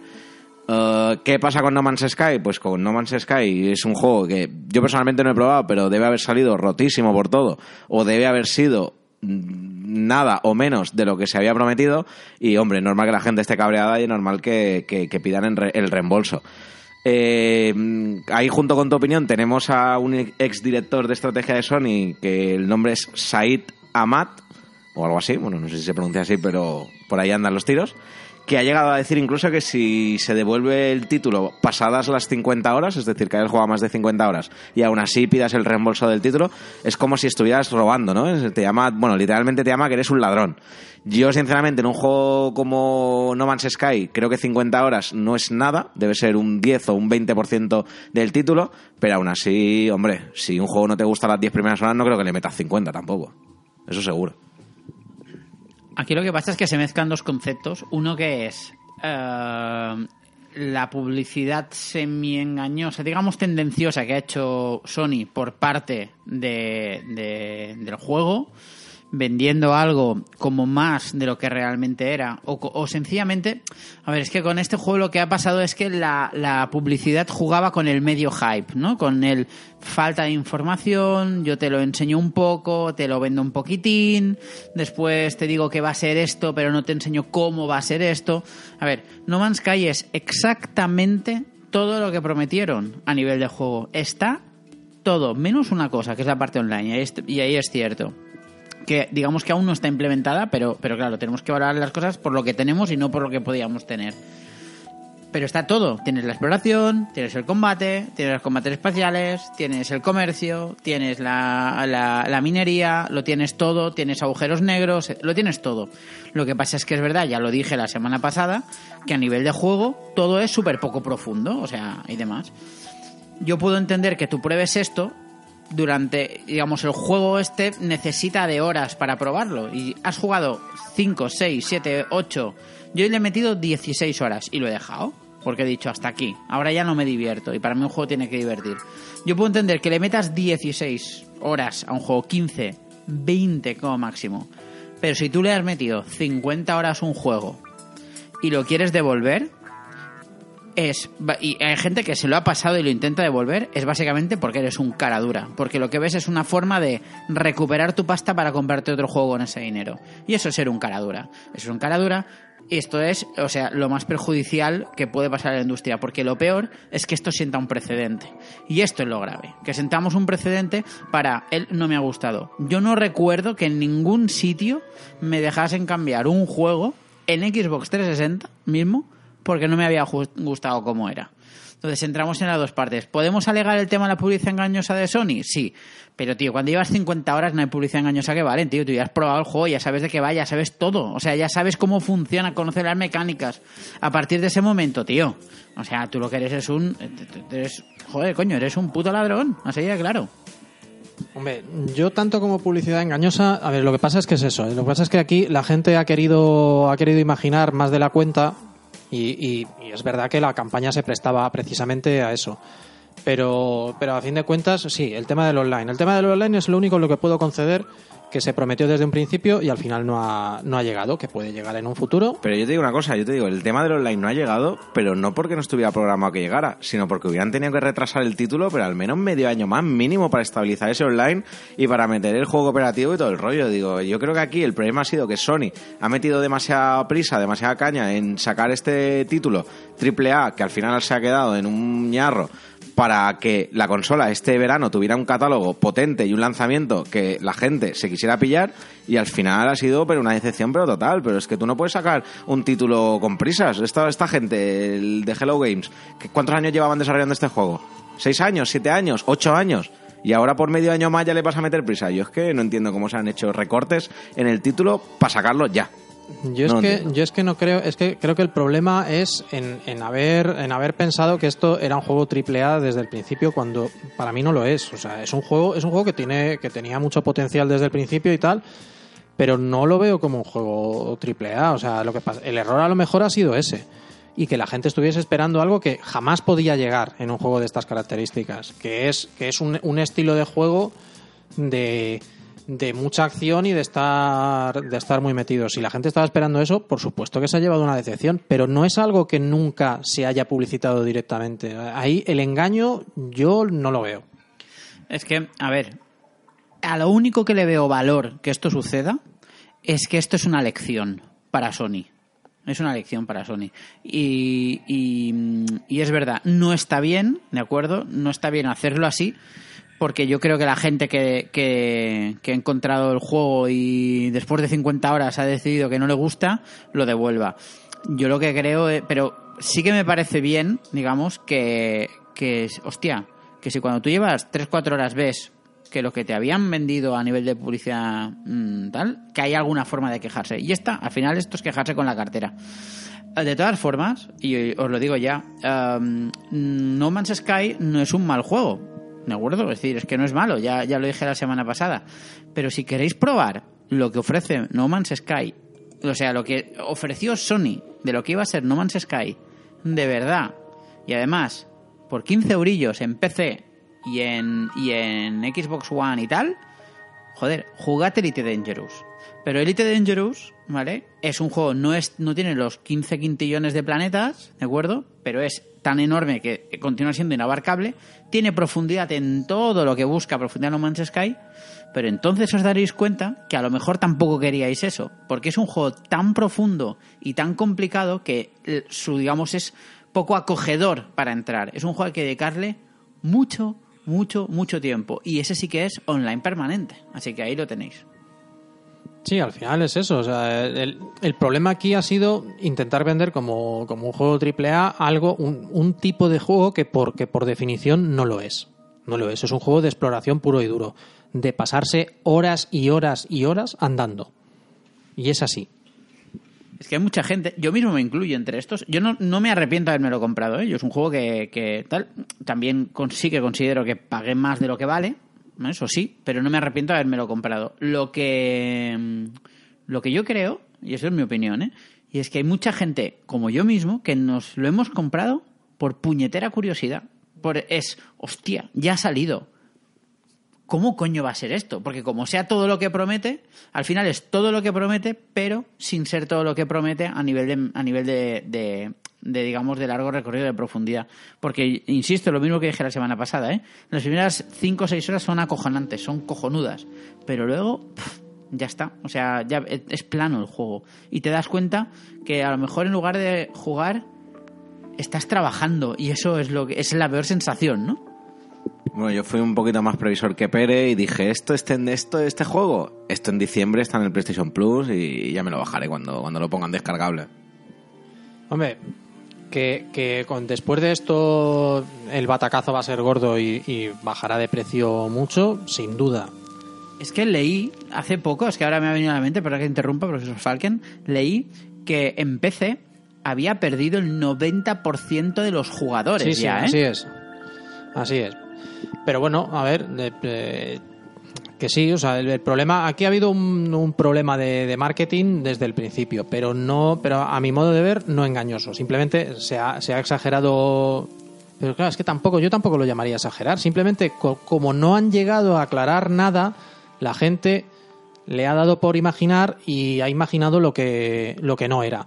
Uh, ¿Qué pasa con No Man's Sky? Pues con No Man's Sky es un juego que yo personalmente no he probado, pero debe haber salido rotísimo por todo, o debe haber sido nada o menos de lo que se había prometido, y hombre, normal que la gente esté cabreada y normal que, que, que pidan el reembolso. Eh, ahí junto con tu opinión tenemos a un ex director de estrategia de Sony que el nombre es Said Ahmad o algo así, bueno, no sé si se pronuncia así, pero por ahí andan los tiros, que ha llegado a decir incluso que si se devuelve el título pasadas las 50 horas, es decir, que hayas jugado más de 50 horas y aún así pidas el reembolso del título, es como si estuvieras robando, ¿no? Te llama, bueno, literalmente te llama que eres un ladrón. Yo, sinceramente, en un juego como No Man's Sky, creo que 50 horas no es nada, debe ser un 10 o un 20% del título, pero aún así, hombre, si un juego no te gusta las 10 primeras horas, no creo que le metas 50 tampoco. Eso seguro. Aquí lo que pasa es que se mezclan dos conceptos. Uno que es eh, la publicidad semi-engañosa, digamos tendenciosa que ha hecho Sony por parte de, de- del juego, vendiendo algo como más de lo que realmente era. O, o sencillamente, a ver, es que con este juego lo que ha pasado es que la, la publicidad jugaba con el medio hype, ¿no? Con el falta de información, yo te lo enseño un poco, te lo vendo un poquitín, después te digo que va a ser esto, pero no te enseño cómo va a ser esto. A ver, No Man's Sky es exactamente todo lo que prometieron a nivel de juego. Está todo, menos una cosa, que es la parte online, y ahí y ahí es cierto que digamos que aún no está implementada, pero, pero claro, tenemos que valorar las cosas por lo que tenemos y no por lo que podíamos tener. Pero está todo. Tienes la exploración, tienes el combate, tienes los combates espaciales, tienes el comercio, tienes la, la, la minería, lo tienes todo, tienes agujeros negros, lo tienes todo. Lo que pasa es que es verdad, ya lo dije la semana pasada, que a nivel de juego todo es súper poco profundo, o sea, y demás. Yo puedo entender que tú pruebes esto durante, digamos, el juego este necesita de horas para probarlo. Y has jugado 5, 6, 7, 8. Yo le he metido 16 horas y lo he dejado. Porque he dicho hasta aquí. Ahora ya no me divierto. Y para mí un juego tiene que divertir. Yo puedo entender que le metas 16 horas a un juego, 15, 20 como máximo. Pero si tú le has metido 50 horas a un juego y lo quieres devolver, es y hay gente que se lo ha pasado y lo intenta devolver es básicamente porque eres un cara dura porque lo que ves es una forma de recuperar tu pasta para comprarte otro juego con ese dinero. Y eso es ser un cara dura. Eso es un cara dura y esto es o sea lo más perjudicial que puede pasar en la industria porque lo peor es que esto sienta un precedente. Y esto es lo grave que sentamos un precedente para él no me ha gustado. Yo no recuerdo que en ningún sitio me dejasen cambiar un juego en Xbox 360 mismo porque no me había gustado cómo era. Entonces entramos en las dos partes. ¿Podemos alegar el tema de la publicidad engañosa de Sony? Sí. Pero, tío, cuando llevas 50 horas no hay publicidad engañosa que valen, tío. Tú ya has probado el juego, ya sabes de qué va, ya sabes todo. O sea, ya sabes cómo funciona, conoces las mecánicas. A partir de ese momento, tío. O sea, tú lo que eres es un... Eres, joder, coño, eres un puto ladrón. Así de claro. Hombre, yo tanto como publicidad engañosa, a ver, lo que pasa es que es eso. ¿eh? Lo que pasa es que aquí la gente ha querido, ha querido imaginar más de la cuenta y, y- y es verdad que la campaña se prestaba precisamente a eso. Pero, pero a fin de cuentas, sí, el tema del online. El tema del online es lo único en lo que puedo conceder que se prometió desde un principio y al final no ha, no ha llegado, que puede llegar en un futuro. Pero yo te digo una cosa, yo te digo, el tema del online no ha llegado, pero no porque no estuviera programado que llegara, sino porque hubieran tenido que retrasar el título, pero al menos medio año más mínimo para estabilizar ese online y para meter el juego operativo y todo el rollo. Digo, yo creo que aquí el problema ha sido que Sony ha metido demasiada prisa, demasiada caña en sacar este título AAA, que al final se ha quedado en un ñarro para que la consola este verano tuviera un catálogo potente y un lanzamiento que la gente se quisiera pillar y al final ha sido pero una decepción pero total pero es que tú no puedes sacar un título con prisas esta, esta gente el de Hello Games ¿qué- ¿cuántos años llevaban desarrollando este juego? ¿seis años? ¿siete años? ¿ocho años? y ahora por medio año más ya le vas a meter prisa yo es que no entiendo cómo se han hecho recortes en el título para sacarlo ya Yo es, No que, yo es que no creo, es que creo que el problema es en, en haber, en haber pensado que esto era un juego triple A desde el principio, cuando para mí no lo es. O sea, es un juego, es un juego que tiene, que tenía mucho potencial desde el principio y tal, pero no lo veo como un juego triple A. O sea, lo que pasa, el error a lo mejor ha sido ese. Y que la gente estuviese esperando algo que jamás podía llegar en un juego de estas características. Que es, que es un, un estilo de juego de, de mucha acción y de estar, de estar muy metidos. Si la gente estaba esperando eso, por supuesto que se ha llevado una decepción, pero no es algo que nunca se haya publicitado directamente. Ahí el engaño yo no lo veo. Es que, a ver, a lo único que le veo valor que esto suceda es que esto es una lección para Sony. Es una lección para Sony. Y, y, y es verdad, no está bien, ¿de acuerdo? No está bien hacerlo así, porque yo creo que la gente que, que, ha encontrado el juego y después de 50 horas ha decidido que no le gusta, lo devuelva. Yo lo que creo, eh, pero sí que me parece bien, digamos, que, que hostia, que si cuando tú llevas 3-4 horas ves que lo que te habían vendido a nivel de publicidad mm, tal, que hay alguna forma de quejarse. Y esta, al final, esto es quejarse con la cartera. De todas formas, y os lo digo ya, um, No Man's Sky no es un mal juego. ¿De acuerdo? Es decir, es que no es malo, ya, ya lo dije la semana pasada. Pero si queréis probar lo que ofrece No Man's Sky, o sea, lo que ofreció Sony de lo que iba a ser No Man's Sky, de verdad, y además, por 15 eurillos en PC y en, y en Xbox One y tal, joder, jugad Elite Dangerous. Pero Elite Dangerous, ¿vale? Es un juego, no, es, no tiene los 15 quintillones de planetas, ¿de acuerdo? Pero es tan enorme que continúa siendo inabarcable. Tiene profundidad en todo lo que busca profundidad No Man's Sky. Pero entonces os daréis cuenta que a lo mejor tampoco queríais eso. Porque es un juego tan profundo y tan complicado que eh, su, digamos, es poco acogedor para entrar. Es un juego al que dedicarle mucho, mucho, mucho tiempo. Y ese sí que es online permanente. Así que ahí lo tenéis. Sí, al final es eso. O sea, el, el problema aquí ha sido intentar vender como, como un juego AAA algo, un, un tipo de juego que por, que por definición no lo es. No lo es. Es un juego de exploración puro y duro. De pasarse horas y horas y horas andando. Y es así. Es que hay mucha gente, yo mismo me incluyo entre estos. Yo no, no me arrepiento de haberme comprado, ¿eh? Yo es un juego que, que tal. También sí que considero que pagué más de lo que vale, eso sí, pero no me arrepiento de haberme lo comprado. Lo que, mm, lo que yo creo, y eso es mi opinión, ¿eh? Y es que hay mucha gente, como yo mismo, que nos lo hemos comprado por puñetera curiosidad. Por, es, hostia, ya ha salido. ¿cómo coño va a ser esto? Porque como sea todo lo que promete, al final es todo lo que promete, pero sin ser todo lo que promete a nivel de, a nivel de, de- de, digamos, de largo recorrido de profundidad. Porque, insisto, lo mismo que dije la semana pasada, ¿eh? Las primeras 5 o 6 horas son acojonantes, son cojonudas, pero luego... pff, ya está, o sea, ya es es plano el juego. Y te das cuenta que a lo mejor en lugar de jugar, estás trabajando. Y eso es lo que es la peor sensación, ¿no? Bueno, yo fui un poquito más previsor que Pere y dije, esto, este, esto, este juego, esto en diciembre está en el PlayStation Plus y ya me lo bajaré cuando, cuando lo pongan descargable. Hombre, que, que con, después de esto el batacazo va a ser gordo y, y bajará de precio mucho, sin duda. Es que leí hace poco, es que ahora me ha venido a la mente, para que interrumpa, profesor Falken, leí que en PC había perdido el 90% de los jugadores Sí, sí, ya, ¿eh? así es. Así es. Pero bueno, a ver, de- que sí, o sea, el, problema, aquí ha habido un, problema de, marketing desde el principio, pero no, pero a mi modo de ver, no engañoso. Simplemente se ha, se ha exagerado. Pero claro, es que tampoco, yo tampoco lo llamaría exagerar. Simplemente, co- como no han llegado a aclarar nada, la gente le ha dado por imaginar y ha imaginado lo que, lo que no era.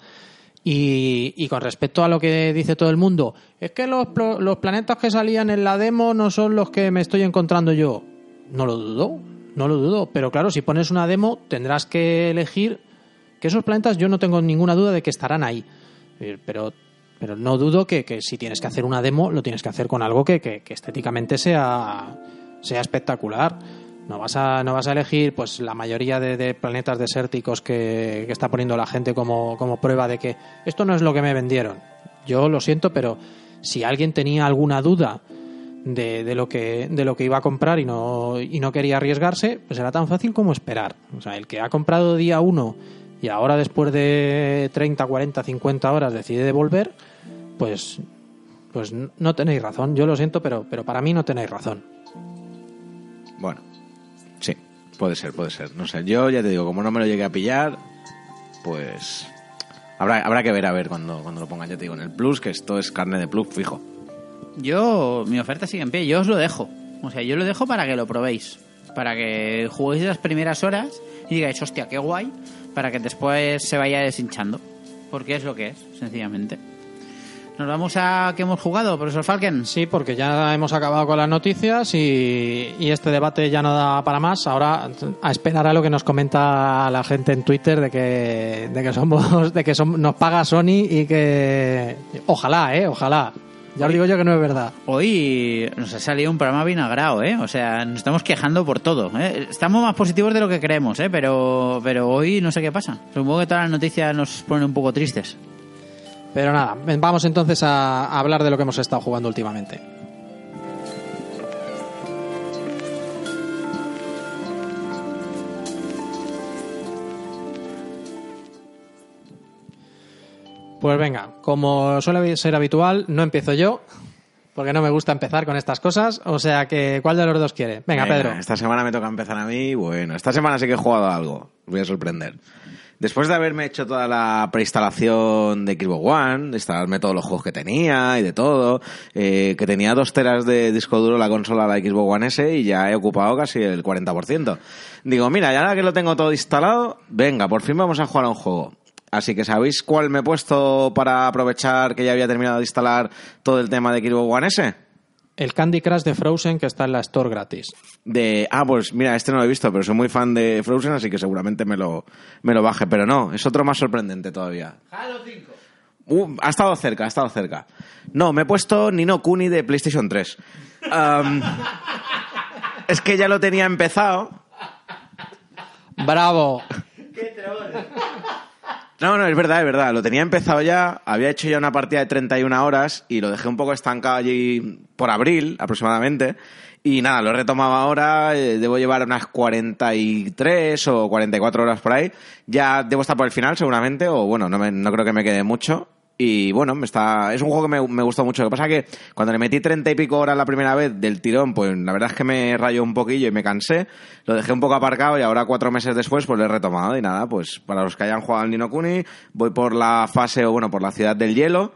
Y, con respecto a lo que dice todo el mundo, es que los, los planetas que salían en la demo no son los que me estoy encontrando yo. No lo dudo, no lo dudo. Pero claro, si pones una demo, tendrás que elegir que esos planetas yo no tengo ninguna duda de que estarán ahí. Eh, Pero, pero no dudo que, que si tienes que hacer una demo, lo tienes que hacer con algo que, que- estéticamente sea, sea espectacular. No vas a, no vas a elegir pues la mayoría de, de planetas desérticos que, que está poniendo la gente como, como prueba de que esto no es lo que me vendieron. Yo lo siento, pero si alguien tenía alguna duda de, de lo que de lo que iba a comprar y no y no quería arriesgarse, pues era tan fácil como esperar. O sea, el que ha comprado día uno y ahora después de 30, 40, 50 horas decide devolver, pues pues no tenéis razón. Yo lo siento, pero pero para mí no tenéis razón. Bueno, sí, puede ser, puede ser. No sé, yo ya te digo, como no me lo llegué a pillar, pues habrá, habrá que ver a ver cuando, cuando lo pongan. Ya te digo, en el Plus, que esto es carne de Plus fijo. Yo, mi oferta sigue en pie, yo os lo dejo. O sea, yo lo dejo para que lo probéis. Para que juguéis las primeras horas y digáis, hostia, qué guay. Para que después se vaya deshinchando. Porque es lo que es, sencillamente. Nos vamos a que hemos jugado, profesor Falken. Sí, porque ya hemos acabado con las noticias y, este debate ya no da para más. Ahora a esperar a lo que nos comenta la gente en Twitter de que, de que somos, de que nos paga Sony y que ojalá, eh, ojalá. Ya os digo yo que no es verdad. Hoy nos ha salido un programa vinagrado, ¿eh? O sea, nos estamos quejando por todo. ¿eh? Estamos más positivos de lo que creemos, ¿eh? Pero, pero hoy no sé qué pasa. Supongo que todas las noticias nos ponen un poco tristes. Pero nada, vamos entonces a, a hablar de lo que hemos estado jugando últimamente. Pues venga, como suele ser habitual, no empiezo yo, porque no me gusta empezar con estas cosas. O sea que, ¿cuál de los dos quiere? Venga, Pedro. Esta semana me toca empezar a mí. Bueno, esta semana sí que he jugado a algo. Os voy a sorprender. Después de haberme hecho toda la preinstalación de Xbox One, de instalarme todos los juegos que tenía y de todo, eh, que tenía dos teras de disco duro la consola la Xbox One S y ya he ocupado casi el 40%. Digo, mira, ya ahora que lo tengo todo instalado, venga, por fin vamos a jugar a un juego. Así que ¿sabéis cuál me he puesto para aprovechar que ya había terminado de instalar todo el tema de Xbox One S? El Candy Crush de Frozen que está en la Store gratis. De, ah, pues mira, este no lo he visto, pero soy muy fan de Frozen, así que seguramente me lo, me lo baje. Pero no, es otro más sorprendente todavía. Halo 5. Uh, ha estado cerca, ha estado cerca. No, me he puesto Nino Kuni de PlayStation 3. Am, es que ya lo tenía empezado. ¡Bravo! No, no, es verdad, es verdad. Lo tenía empezado ya, había hecho ya una partida de 31 horas y lo dejé un poco estancado allí por abril aproximadamente. Y nada, lo he retomado ahora, eh, debo llevar unas 43 o 44 horas por ahí. Ya debo estar por el final seguramente, o bueno, no, me- no creo que me quede mucho. Y bueno, está, es un juego que me, me gustó mucho. Lo que pasa es que cuando le metí treinta y pico horas la primera vez del tirón, pues la verdad es que me rayó un poquillo y me cansé. Lo dejé un poco aparcado y ahora cuatro meses después pues lo he retomado. Y nada, pues para los que hayan jugado al Nino Kuni, voy por la fase, o bueno, por la ciudad del hielo.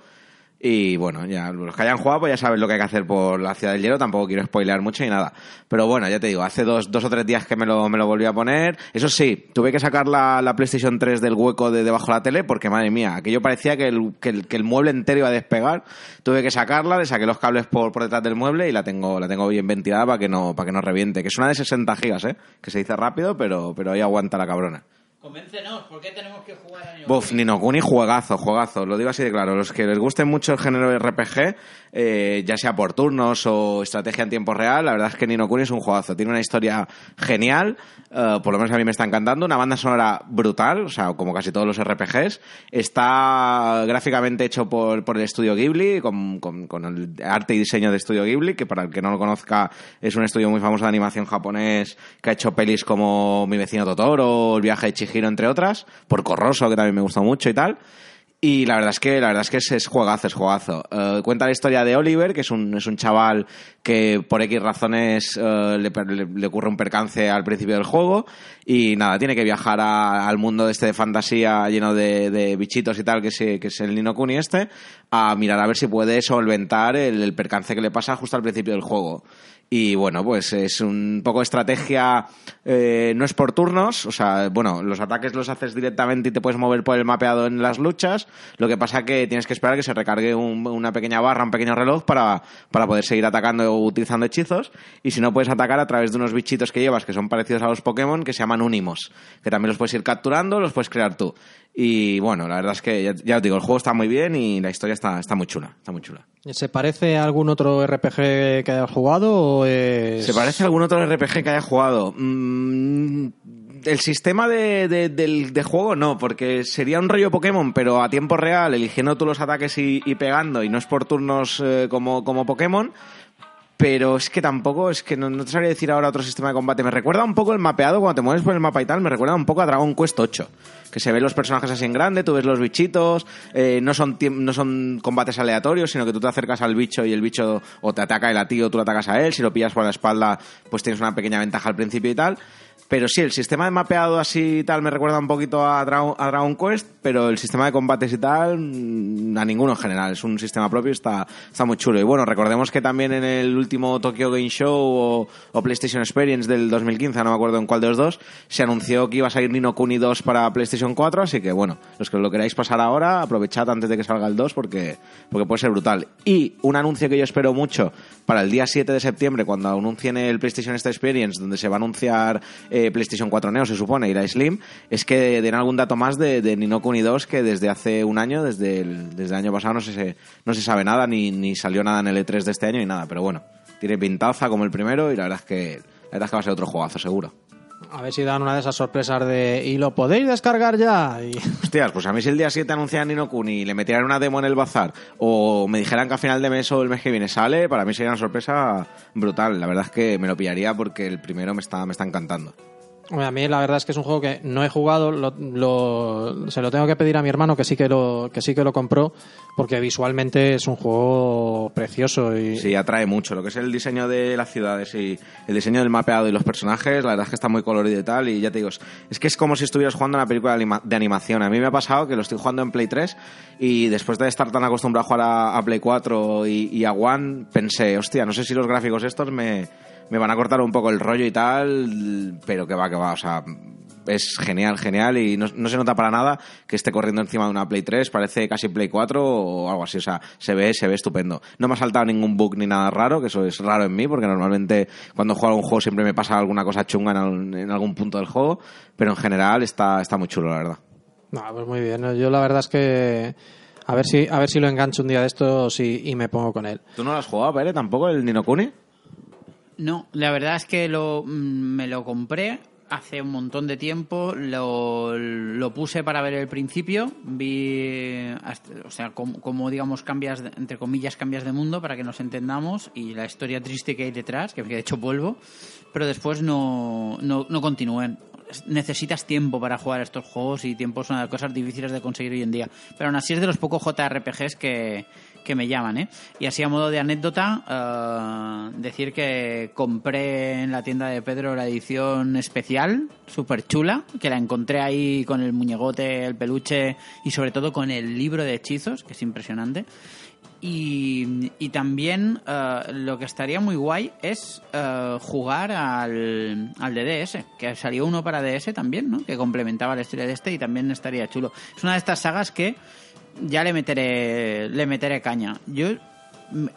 Y bueno, ya los que hayan jugado pues ya saben lo que hay que hacer por la ciudad del hielo, tampoco quiero spoilear mucho ni nada. Pero bueno, ya te digo, hace dos, dos o tres días que me lo, me lo volví a poner. Eso sí, tuve que sacar la, la PlayStation 3 del hueco de debajo de la tele porque madre mía, aquello parecía que el, que el, que el mueble entero iba a despegar. Tuve que sacarla, le saqué los cables por, por detrás del mueble y la tengo, la tengo bien ventilada para que no, para que no reviente. Que es una de 60 gigas, eh, que se dice rápido, pero, pero ahí aguanta la cabrona. Convéncenos, ¿por qué tenemos que jugar a Buf, Nino Kuni, juegazo, juegazo. Lo digo así de claro. Los que les guste mucho el género de RPG, eh, ya sea por turnos o estrategia en tiempo real, la verdad es que Nino Kuni es un juegazo. Tiene una historia genial, eh, por lo menos a mí me está encantando. Una banda sonora brutal, o sea, como casi todos los RPGs. Está gráficamente hecho por, por el estudio Ghibli, con, con- con el arte y diseño de estudio Ghibli, que para el que no lo conozca es un estudio muy famoso de animación japonés que ha hecho pelis como Mi vecino Totoro, El viaje de Chihiro, entre otras, por Corroso, que también me gustó mucho y tal. Y la verdad es que la verdad es que es, es juegazo, es juegazo. Eh, cuenta la historia de Oliver, que es un, es un chaval que por X razones eh, le, le- le ocurre un percance al principio del juego y nada, tiene que viajar a- al mundo este de fantasía lleno de, de bichitos y tal, que es, que es el Nino Kuni este, a mirar a ver si puede solventar el, el percance que le pasa justo al principio del juego. Y bueno, pues es un poco estrategia, eh, no es por turnos, o sea, bueno, los ataques los haces directamente y te puedes mover por el mapeado en las luchas, lo que pasa que tienes que esperar que se recargue un- una pequeña barra, un pequeño reloj para, para poder seguir atacando o utilizando hechizos, y si no puedes atacar a través de unos bichitos que llevas que son parecidos a los Pokémon, que se llaman Unimos, que también los puedes ir capturando, los puedes crear tú. Y bueno, la verdad es que ya, ya os digo, el juego está muy bien y la historia está, está muy chula, está muy chula. ¿Se parece a algún otro RPG que hayas jugado o es... ¿Se parece a algún otro RPG que haya jugado? Mm, el sistema de, de- del- de juego no, porque sería un rollo Pokémon, pero a tiempo real, eligiendo tú los ataques y, y pegando, y no es por turnos eh, como, como Pokémon. Pero es que tampoco, es que no, no te sabría decir ahora otro sistema de combate. Me recuerda un poco el mapeado, cuando te mueves por el mapa y tal, me recuerda un poco a Dragon Quest 8. Que se ven los personajes así en grande, tú ves los bichitos, eh, no, son, no son combates aleatorios, sino que tú te acercas al bicho y el bicho o te ataca él a o tú lo atacas a él. Si lo pillas por la espalda, pues tienes una pequeña ventaja al principio y tal. Pero sí, el sistema de mapeado así y tal me recuerda un poquito a Dragon, Quest, pero el sistema de combates y tal, mm, a ninguno en general. Es un sistema propio está, está muy chulo. Y bueno, recordemos que también en el último Tokyo Game Show o, PlayStation Experience del 2015, no me acuerdo en cuál de los dos, se anunció que iba a salir Nino Kuni 2 para PlayStation 4, así que bueno, los que lo queráis pasar ahora, aprovechad antes de que salga el 2 porque, porque puede ser brutal. Y un anuncio que yo espero mucho para el día 7 de septiembre, cuando anuncien el PlayStation Experience, donde se va a anunciar PlayStation 4 Neo, se supone, y la Slim, es que den algún dato más de, de Nino Kuni 2, que desde hace un año, desde el, desde el año pasado, no se, no se sabe nada, ni, ni salió nada en el E3 de este año, ni nada, pero bueno, tiene pintaza como el primero, y la verdad es que, la verdad es que va a ser otro juegazo, seguro. A ver si dan una de esas sorpresas de... Y lo podéis descargar ya. Y... Hostias, pues a mí si el día 7 anuncian Nino Kuni y le metieran una demo en el bazar o me dijeran que a final de mes o el mes que viene sale, para mí sería una sorpresa brutal. La verdad es que me lo pillaría porque el primero me está, me está encantando. A mí la verdad es que es un juego que no he jugado, lo, lo- se lo tengo que pedir a mi hermano que sí que lo que sí que lo compró porque visualmente es un juego precioso y Sí, atrae mucho. Lo que es el diseño de las ciudades y el diseño del mapeado y los personajes, la verdad es que está muy colorido y tal. Y ya te digo, es- que es como si estuvieras jugando una película de, anima- de animación. A mí me ha pasado que lo estoy jugando en Play 3 y después de estar tan acostumbrado a jugar a, a Play 4 y, y a One, pensé, hostia, no sé si los gráficos estos me, me van a cortar un poco el rollo y tal, pero que va, que va, o sea, es genial, genial y no, no se nota para nada que esté corriendo encima de una Play 3, parece casi Play 4 o algo así, o sea, se ve, se ve estupendo. No me ha saltado ningún bug ni nada raro, que eso es raro en mí, porque normalmente cuando juego a un juego siempre me pasa alguna cosa chunga en, en algún punto del juego, pero en general está, está muy chulo, la verdad. No, pues muy bien. Yo la verdad es que a ver si a ver si lo engancho un día de estos y, y me pongo con él. ¿Tú no lo has jugado, Pere, tampoco, el Nino Kuni? No, la verdad es que lo, mm, me lo compré hace un montón de tiempo, lo, lo puse para ver el principio, vi, hasta- o sea, como, como, digamos cambias, entre comillas, cambias de mundo para que nos entendamos y la historia triste que hay detrás, que de hecho vuelvo, pero después no, no, no continué. Necesitas tiempo para jugar estos juegos y tiempo son cosas difíciles de conseguir hoy en día. Pero aún así es de los pocos JRPGs que, que me llaman, ¿eh? Y así a modo de anécdota, eh, decir que compré en la tienda de Pedro la edición especial, súper chula, que la encontré ahí con el muñegote, el peluche y sobre todo con el libro de hechizos, que es impresionante. Y, y también eh, lo que estaría muy guay es eh, jugar al, al de DS, que salió uno para DS también, ¿no? Que complementaba la historia de este y también estaría chulo. Es una de estas sagas que ya le meteré, le meteré caña. Yo, m-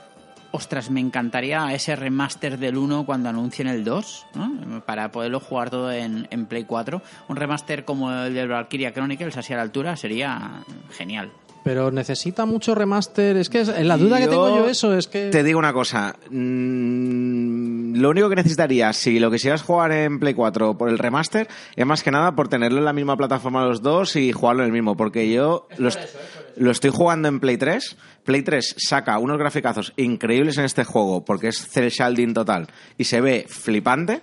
ostras, me encantaría ese remaster del 1 cuando anuncien el 2, ¿no? Para poderlo jugar todo en, en Play 4. Un remaster como el de Valkyria Chronicles, así a la altura, sería genial. Pero necesita mucho remaster. Es que es- la duda que tengo yo eso es que Te digo una cosa. mm, lo único que necesitarías, si lo quisieras jugar en Play 4 por el remaster, es más que nada por tenerlo en la misma plataforma los dos y jugarlo en el mismo. Porque yo lo estoy jugando en Play 3. Play 3 saca unos graficazos increíbles en este juego porque es cel shading total y se ve flipante.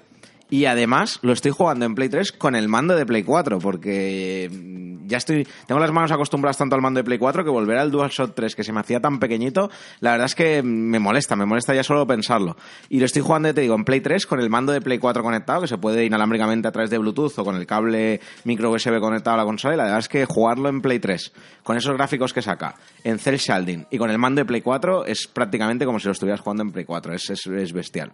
Y además lo estoy jugando en Play 3 con el mando de Play 4 porque mm, ya estoy, tengo las manos acostumbradas tanto al mando de Play 4 que volver al DualShock 3 que se me hacía tan pequeñito, la verdad es que me molesta, me molesta ya solo pensarlo. Y lo estoy jugando, te digo, en Play 3 con el mando de Play 4 conectado, que se puede inalámbricamente a través de Bluetooth o con el cable micro USB conectado a la consola, y la verdad es que jugarlo en Play 3, con esos gráficos que saca, en cel shading y con el mando de Play 4, es prácticamente como si lo estuvieras jugando en Play 4, es, es, es bestial.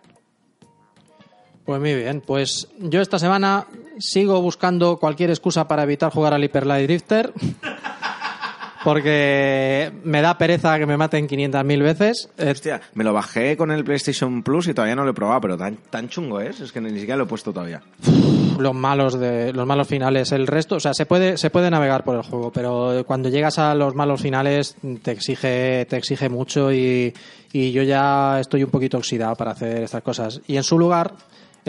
Pues muy bien, pues yo esta semana sigo buscando cualquier excusa para evitar jugar al Hyper Light Drifter. Porque me da pereza que me maten 500.000 veces. Eh, Hostia, me lo bajé con el PlayStation Plus y todavía no lo he probado, pero tan, tan chungo es, es que ni siquiera lo he puesto todavía. los malos de los malos finales el resto o sea se puede se puede navegar por el juego pero cuando llegas a los malos finales te exige te exige mucho y, y yo ya estoy un poquito oxidado para hacer estas cosas y en su lugar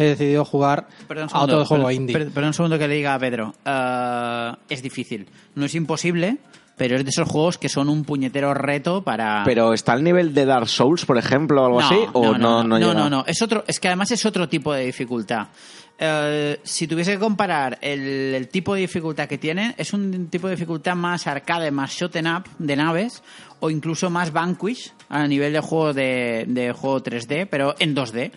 he decidido jugar Perdón un a otro segundo, juego indie per- Perdón un segundo que le diga a Pedro. Eh, es difícil. No es imposible, pero es de esos juegos que son un puñetero reto para... Pero ¿está al nivel de Dark Souls, por ejemplo, o algo así? ¿O no, no, no, llega? no, no. Es, otro, es que además es otro tipo de dificultad. Eh, si tuviese que comparar el, el tipo de dificultad que tiene, es un tipo de dificultad más arcade, más shot em up de naves, o incluso más Vanquish a nivel de juego de, de juego 3D, pero en 2D.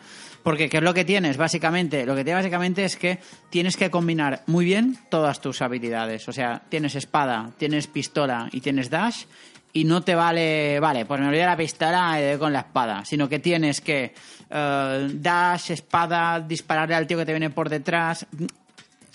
Porque ¿qué es lo que tienes? Básicamente, lo que tiene básicamente es que tienes que combinar muy bien todas tus habilidades. O sea, tienes espada, tienes pistola y tienes dash, y no te vale, vale, pues me olvidé la pistola doy con la espada, sino que tienes que eh, dash, espada, dispararle al tío que te viene por detrás.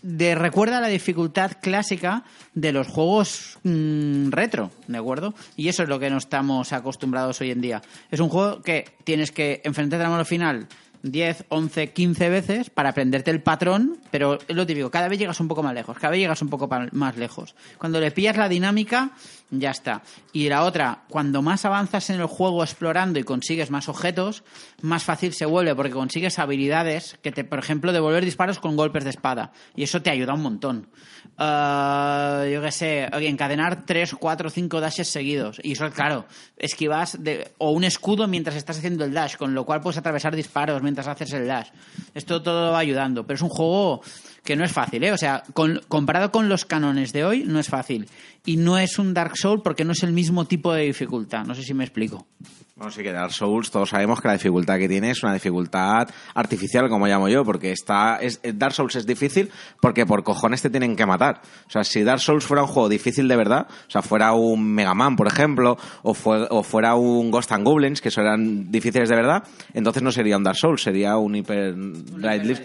De, recuerda la dificultad clásica de los juegos mm, retro, ¿de acuerdo? Y eso es lo que no estamos acostumbrados hoy en día. Es un juego que tienes que enfrentarte al modo final 10, 11, 15 veces para aprenderte el patrón, pero es lo típico, cada vez llegas un poco más lejos, cada vez llegas un poco más lejos. Cuando le pillas la dinámica, ya está. Y la otra, cuando más avanzas en el juego explorando y consigues más objetos, más fácil se vuelve porque consigues habilidades que te, por ejemplo, devolver disparos con golpes de espada. Y eso te ayuda un montón. Eh, yo qué sé, encadenar 3, 4, 5 dashes seguidos. Y eso, claro, esquivas de, o un escudo mientras estás haciendo el dash, con lo cual puedes atravesar disparos mientras haces el dash. Esto todo va ayudando, pero es un juego que no es fácil, ¿eh? O sea, con- comparado con los canones de hoy, no es fácil. Y no es un Dark Soul porque no es el mismo tipo de dificultad. No sé si me explico. Bueno, sí que Dark Souls, todos sabemos que la dificultad que tiene es una dificultad artificial, como llamo yo, porque está, es, Dark Souls es difícil porque por cojones te tienen que matar. O sea, si Dark Souls fuera un juego difícil de verdad, o sea, fuera un Mega Man, por ejemplo, o, fue- o fuera un Ghost and Goblins, que eran difíciles de verdad, entonces no sería un Dark Souls, sería un Hyper Lift.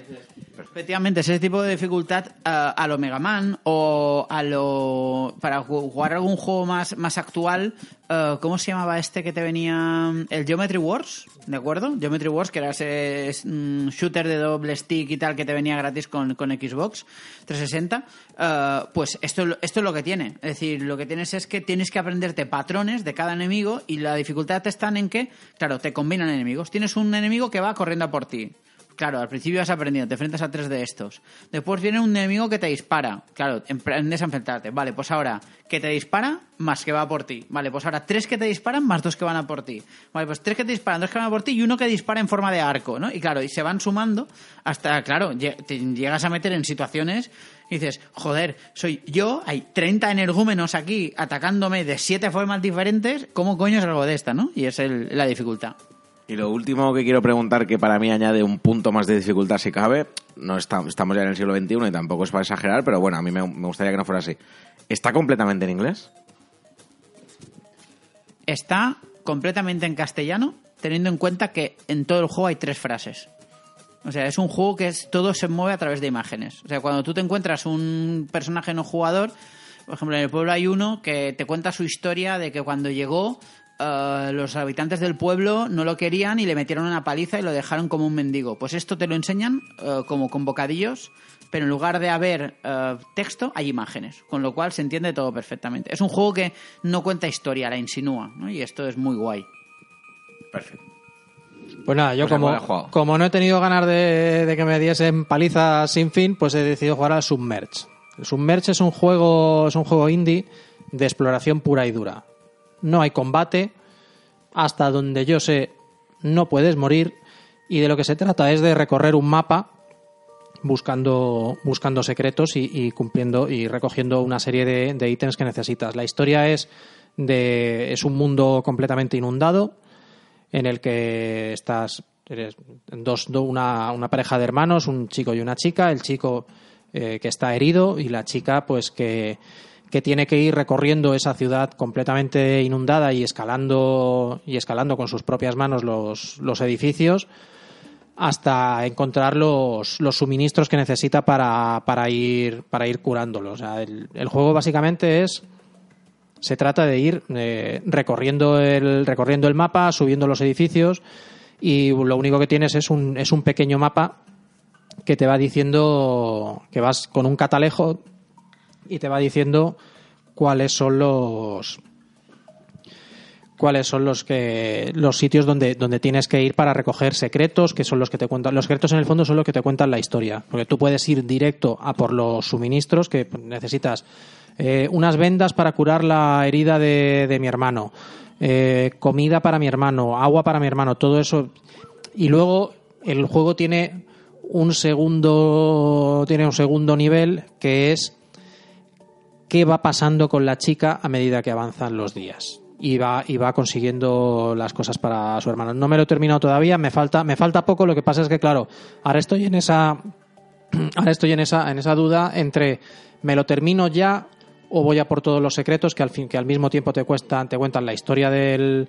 Efectivamente, es ese tipo de dificultad eh, a lo Mega Man o a lo. Para ju- jugar algún juego más, más actual, eh, ¿cómo se llamaba este que te venía? El Geometry Wars, ¿de acuerdo? Geometry Wars, que era ese es, mm, shooter de doble stick y tal que te venía gratis con, con Xbox 360. eh, pues esto, esto es lo que tiene. Es decir, lo que tienes es que tienes que aprenderte patrones de cada enemigo y la dificultad está en que, claro, te combinan enemigos. Tienes un enemigo que va corriendo a por ti. Claro, al principio vas aprendiendo, te enfrentas a tres de estos. Después viene un enemigo que te dispara. Claro, aprendes a enfrentarte. Vale, pues ahora que te dispara más que va por ti. Vale, pues ahora tres que te disparan más dos que van a por ti. Vale, pues tres que te disparan, dos que van a por ti y uno que dispara en forma de arco, ¿no? Y claro, y se van sumando hasta, claro, te llegas a meter en situaciones y dices, joder, soy yo, hay 30 energúmenos aquí atacándome de siete formas diferentes, ¿cómo coño es algo de esta, no? Y es el- la dificultad. Y lo último que quiero preguntar, que para mí añade un punto más de dificultad si cabe, no está- estamos ya en el siglo XXI y tampoco es para exagerar, pero bueno, a mí me, me gustaría que no fuera así. ¿Está completamente en inglés? está completamente en castellano, teniendo en cuenta que en todo el juego hay tres frases. O sea, es un juego que es, todo se mueve a través de imágenes. O sea, cuando tú te encuentras un personaje no jugador, por ejemplo, en el pueblo hay uno que te cuenta su historia de que cuando llegó eh, los habitantes del pueblo no lo querían y le metieron una paliza y lo dejaron como un mendigo. Pues esto te lo enseñan eh, como con bocadillos, pero en lugar de haber eh, texto hay imágenes, con lo cual se entiende todo perfectamente. Es un juego que no cuenta historia, la insinúa, ¿no? y esto es muy guay. Perfecto. Pues nada, yo Pues como, como no he tenido ganas de, de que me diesen palizas sin fin, pues he decidido jugar al Submerge. El Submerge es un juego, es un juego indie de exploración pura y dura. No hay combate, hasta donde yo sé no puedes morir y de lo que se trata es de recorrer un mapa buscando, buscando secretos y, cumpliendo y recogiendo una serie de, de ítems que necesitas. La historia es de es un mundo completamente inundado en el que estás eres dos, do- una, una pareja de hermanos, un chico y una chica, el chico eh, que está herido y la chica pues que, que tiene que ir recorriendo esa ciudad completamente inundada y escalando y escalando con sus propias manos los, los edificios hasta encontrar los, los suministros que necesita para, para ir para ir curándolo. El juego básicamente es se trata de ir eh, recorriendo el recorriendo el mapa, subiendo los edificios y lo único que tienes es un es un pequeño mapa que te va diciendo que vas con un catalejo y te va diciendo cuáles son los cuáles son los que los sitios donde donde tienes que ir para recoger secretos que son los que te cuentan los secretos en el fondo son los que te cuentan la historia porque tú puedes ir directo a por los suministros que necesitas. Eh, unas vendas para curar la herida de, de mi hermano eh, comida para mi hermano agua para mi hermano todo eso. Y luego el juego tiene un segundo tiene un segundo nivel que es qué va pasando con la chica a medida que avanzan los días y va y va consiguiendo las cosas para su hermano. No me lo he terminado todavía, me falta me falta poco, lo que pasa es que claro, ahora estoy en esa ahora estoy en esa en esa duda entre me lo termino ya o voy a por todos los secretos que al fin que al mismo tiempo te cuestan te cuentan la historia del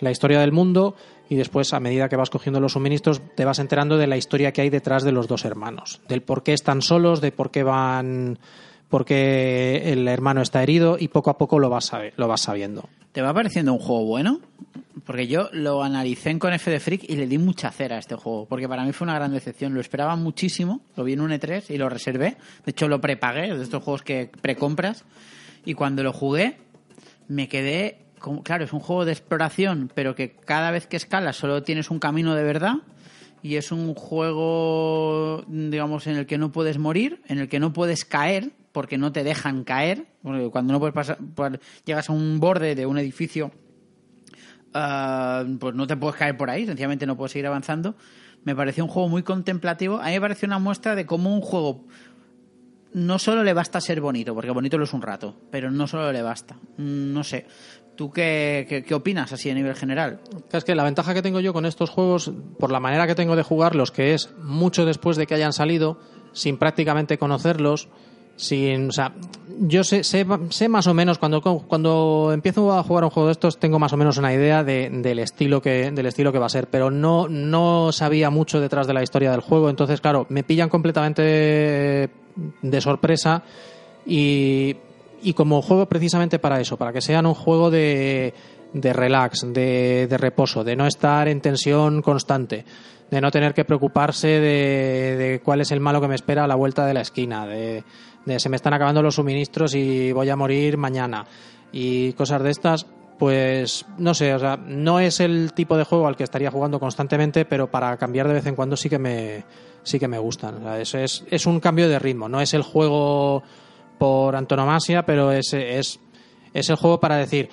la historia del mundo y después a medida que vas cogiendo los suministros te vas enterando de la historia que hay detrás de los dos hermanos, del por qué están solos, de por qué van porque el hermano está herido y poco a poco lo vas, sabe- lo vas sabiendo. ¿Te va pareciendo un juego bueno? Porque yo lo analicé en con F de Freak y le di mucha cera a este juego, porque para mí fue una gran decepción. Lo esperaba muchísimo, lo vi en un E3 y lo reservé. De hecho, lo prepagué, de estos juegos que precompras. Y cuando lo jugué, me quedé. como- claro, es un juego de exploración, pero que cada vez que escalas solo tienes un camino de verdad. Y es un juego, digamos, en el que no puedes morir, en el que no puedes caer, porque no te dejan caer. Cuando no puedes pasar, por- llegas a un borde de un edificio ah, pues no te puedes caer por ahí, sencillamente no puedes seguir avanzando. Me pareció un juego muy contemplativo. A mí me pareció una muestra de cómo un juego no solo le basta ser bonito, porque bonito lo es un rato, pero no solo le basta. Mm, No sé. ¿Tú qué, qué, qué opinas así a nivel general? Es que la ventaja que tengo yo con estos juegos, por la manera que tengo de jugarlos, que es mucho después de que hayan salido, sin prácticamente conocerlos, sin, o sea, yo sé, sé, sé más o menos cuando cuando empiezo a jugar un juego de estos tengo más o menos una idea de- del estilo que del estilo que va a ser, pero no no sabía mucho detrás de la historia del juego, entonces claro me pillan completamente de sorpresa y y como juego precisamente para eso, para que sean un juego de, de relax, de, de reposo, de no estar en tensión constante, de no tener que preocuparse de, de cuál es el malo que me espera a la vuelta de la esquina, de, de se me están acabando los suministros y voy a morir mañana y cosas de estas. Pues no sé, o sea, no es el tipo de juego al que estaría jugando constantemente, pero para cambiar de vez en cuando sí que me, sí que me gustan. O eso es, es un cambio de ritmo, no es el juego por antonomasia, pero es, es, es el juego para decir,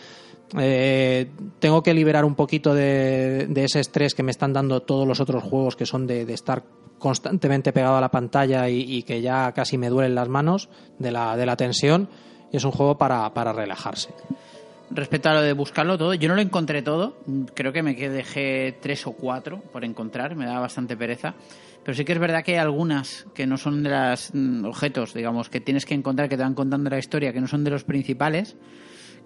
eh, tengo que liberar un poquito de, de ese estrés que me están dando todos los otros juegos que son de, de estar constantemente pegado a la pantalla y, y que ya casi me duelen las manos de la, de la tensión. Y es un juego para, para relajarse. Respecto a lo de buscarlo todo, yo no lo encontré todo. Creo que me dejé tres o cuatro por encontrar, me daba bastante pereza. Pero sí que es verdad que hay algunas que no son de los objetos, digamos, que tienes que encontrar, que te van contando la historia, que no son de los principales,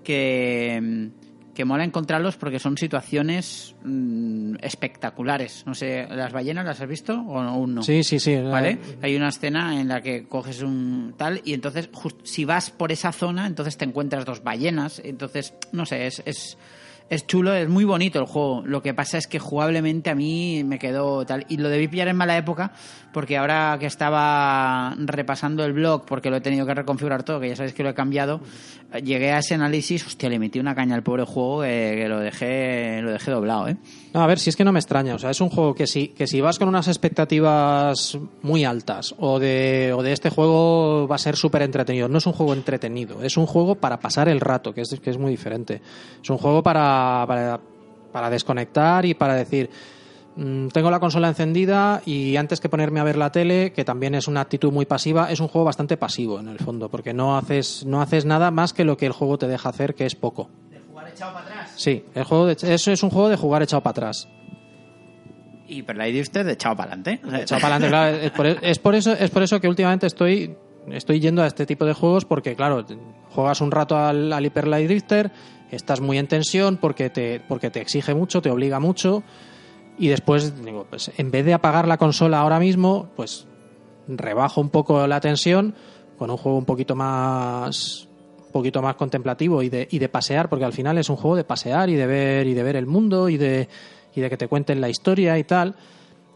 que, que mola encontrarlos porque son situaciones mm, espectaculares. No sé, ¿las ballenas las has visto o aún no? Sí, sí, sí. ¿Vale? Hay una escena en la que coges un tal y entonces just- si vas por esa zona, entonces te encuentras dos ballenas. Entonces, no sé, es, es, es chulo, es muy bonito el juego. Lo que pasa es que jugablemente a mí me quedó tal. Y lo debí pillar en mala época porque ahora que estaba repasando el blog, porque lo he tenido que reconfigurar todo, que ya sabéis que lo he cambiado, llegué a ese análisis, hostia, le metí una caña al pobre juego eh, que lo dejé, lo dejé doblado, ¿eh? No, a ver, si es que no me extraña. O sea, es un juego que si, que si vas con unas expectativas muy altas o de, o de este juego va a ser súper entretenido. No es un juego entretenido, es un juego para pasar el rato, que es, que es muy diferente. Es un juego para, para, para desconectar y para decir, mm, tengo la consola encendida y antes que ponerme a ver la tele, que también es una actitud muy pasiva, es un juego bastante pasivo en el fondo, porque no haces, no haces nada más que lo que el juego te deja hacer, que es poco. ¿De jugar echado para atrás? Sí, el juego de- eso es un juego de jugar echado para atrás. Y pero la usted de echado para adelante. Echado para adelante, claro, es por, es por eso, es por eso que últimamente estoy, estoy yendo a este tipo de juegos porque, claro, juegas un rato al, al Hyper Light Drifter, estás muy en tensión porque te, porque te exige mucho, te obliga mucho, y después, digo, pues en vez de apagar la consola ahora mismo, pues rebajo un poco la tensión con un juego un poquito más un poquito más contemplativo y de, y de pasear, porque al final es un juego de pasear y de ver y de ver el mundo y de, y de que te cuenten la historia y tal.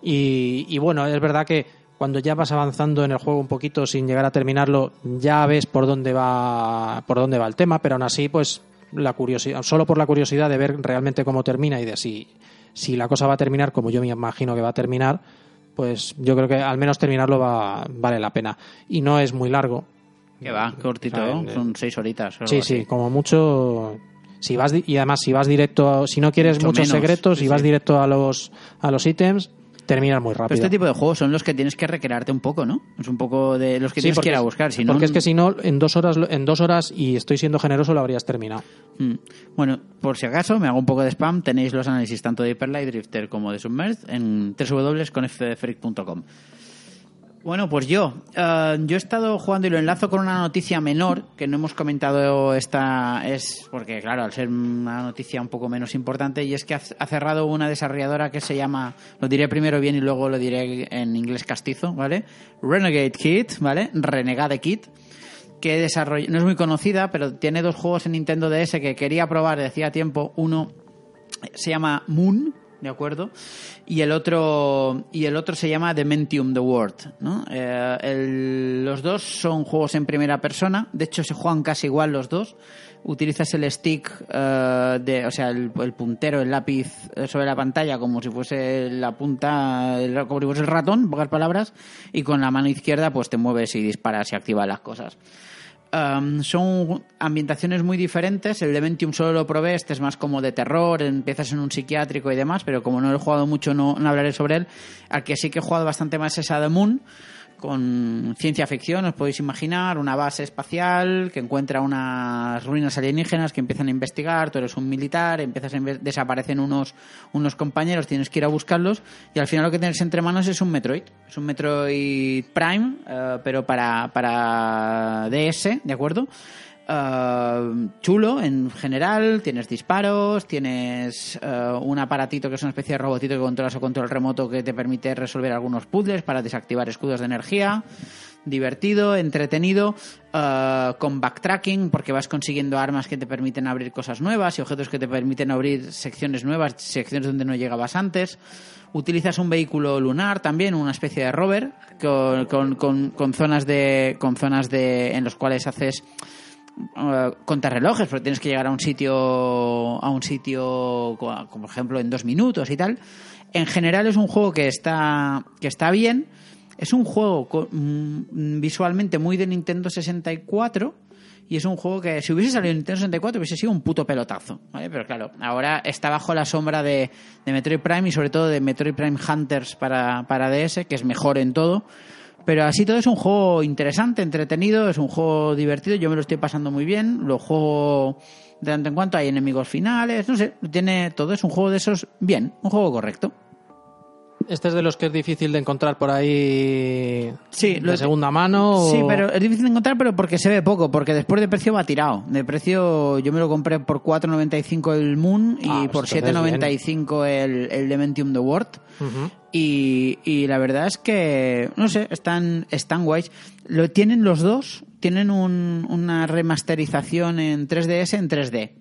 Y, bueno, es verdad que cuando ya vas avanzando en el juego un poquito sin llegar a terminarlo, ya ves por dónde va, por dónde va el tema, pero aún así, pues la curiosidad, solo por la curiosidad de ver realmente cómo termina y de si, si la cosa va a terminar como yo me imagino que va a terminar, pues yo creo que al menos terminarlo va, vale la pena. Y no es muy largo. Que va, cortito, ¿no? eh, son seis horitas. Sí, así. sí, como mucho. Si vas y además si vas directo, si no quieres Mucho muchos menos, secretos, sí, si vas sí. directo a los a los ítems, terminas muy Pero rápido. este tipo de juegos son los que tienes que recrearte un poco, ¿no? Es un poco de los que Sí, tienes que ir a buscar. Si no, porque es que si no, en dos horas, en dos horas y estoy siendo generoso lo habrías terminado. Mm. Bueno, por si acaso, me hago un poco de spam. Tenéis los análisis tanto de Hyper Light Drifter como de Submerged en www.confdefreak.com. Bueno, pues yo. eh, yo he estado jugando y lo enlazo con una noticia menor que no hemos comentado esta. Es porque, claro, al ser una noticia un poco menos importante, y es que ha cerrado una desarrolladora que se llama. Lo diré primero bien y luego lo diré en inglés castizo, ¿vale? Renegade Kit, ¿vale? Renegade Kit que desarrolla, no es muy conocida, pero tiene dos juegos en Nintendo DS que quería probar de hacía tiempo. Uno se llama Moon, ¿de acuerdo? Y el otro, y el otro se llama Dementium the World, ¿no? Eh, el- los dos son juegos en primera persona, de hecho se juegan casi igual los dos. Utilizas el stick, eh, de, o sea, el, puntero, el lápiz eh, sobre la pantalla como si fuese la punta, el- como si fuese el ratón, pocas palabras, y con la mano izquierda pues te mueves y disparas y activas las cosas. Um, son ambientaciones muy diferentes. El Dementium solo lo probé, este es más como de terror, empiezas en un psiquiátrico y demás, pero como no lo he jugado mucho no, hablaré sobre él. Al que sí que he jugado bastante más es a Moon, con ciencia ficción, os podéis imaginar, una base espacial que encuentra unas ruinas alienígenas que empiezan a investigar, tú eres un militar, empiezas a desaparecen unos, unos compañeros, tienes que ir a buscarlos y al final lo que tienes entre manos es un Metroid, es un Metroid Prime, eh, pero para, para DS, ¿de acuerdo? Eh, chulo en general, tienes disparos, tienes eh, un aparatito que es una especie de robotito que controlas o control remoto que te permite resolver algunos puzzles para desactivar escudos de energía. Divertido, entretenido, eh, con backtracking, porque vas consiguiendo armas que te permiten abrir cosas nuevas y objetos que te permiten abrir secciones nuevas, secciones donde no llegabas antes. Utilizas un vehículo lunar también, una especie de rover, con, con, con- con zonas de. con zonas de. en los cuales haces eh, contrarrelojes, porque tienes que llegar a un sitio, a un sitio, como por ejemplo en dos minutos y tal. En general es un juego que está, que está bien. Es un juego mm, visualmente muy de Nintendo 64 y es un juego que si hubiese salido en Nintendo 64 hubiese sido un puto pelotazo. Pero claro, ahora está bajo la sombra de, de Metroid Prime y sobre todo de Metroid Prime Hunters para, para DS, que es mejor en todo. Pero así todo es un juego interesante, entretenido, es un juego divertido, yo me lo estoy pasando muy bien, lo juego de tanto en cuanto, hay enemigos finales, no sé, tiene todo, es un juego de esos bien, un juego correcto. Este es de los que es difícil de encontrar por ahí Sí, de lo- segunda mano. o- Sí, pero es difícil de encontrar, pero porque se ve poco, porque después de precio va tirado. De precio yo me lo compré por 4.95 el Moon y Ah, pues por entonces 7.95 el, el Dementium The World. Y la verdad es que, no sé, están, están guays. Lo tienen los dos, tienen un- una remasterización en 3DS en 3D.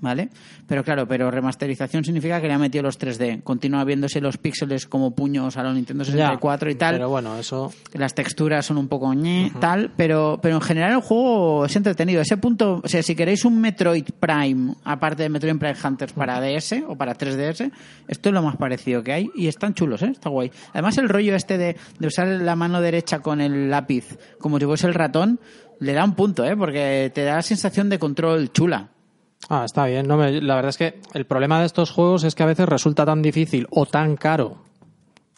¿Vale? Pero claro, pero remasterización significa que le ha metido los 3D. Continúa viéndose los píxeles como puños a los Nintendo 64 Ya, y tal. Pero bueno, eso. Las texturas son un poco ñe, tal, pero, pero en general el juego es entretenido. Ese punto, o sea, si queréis un Metroid Prime, aparte de Metroid Prime Hunters para DS o para 3DS, esto es lo más parecido que hay y están chulos, ¿eh? Está guay. Además, el rollo este de, de usar la mano derecha con el lápiz como si fuese el ratón, le da un punto, ¿eh? Porque te da la sensación de control chula. Ah, está bien. No me- la verdad es que el problema de estos juegos es que a veces resulta tan difícil o tan caro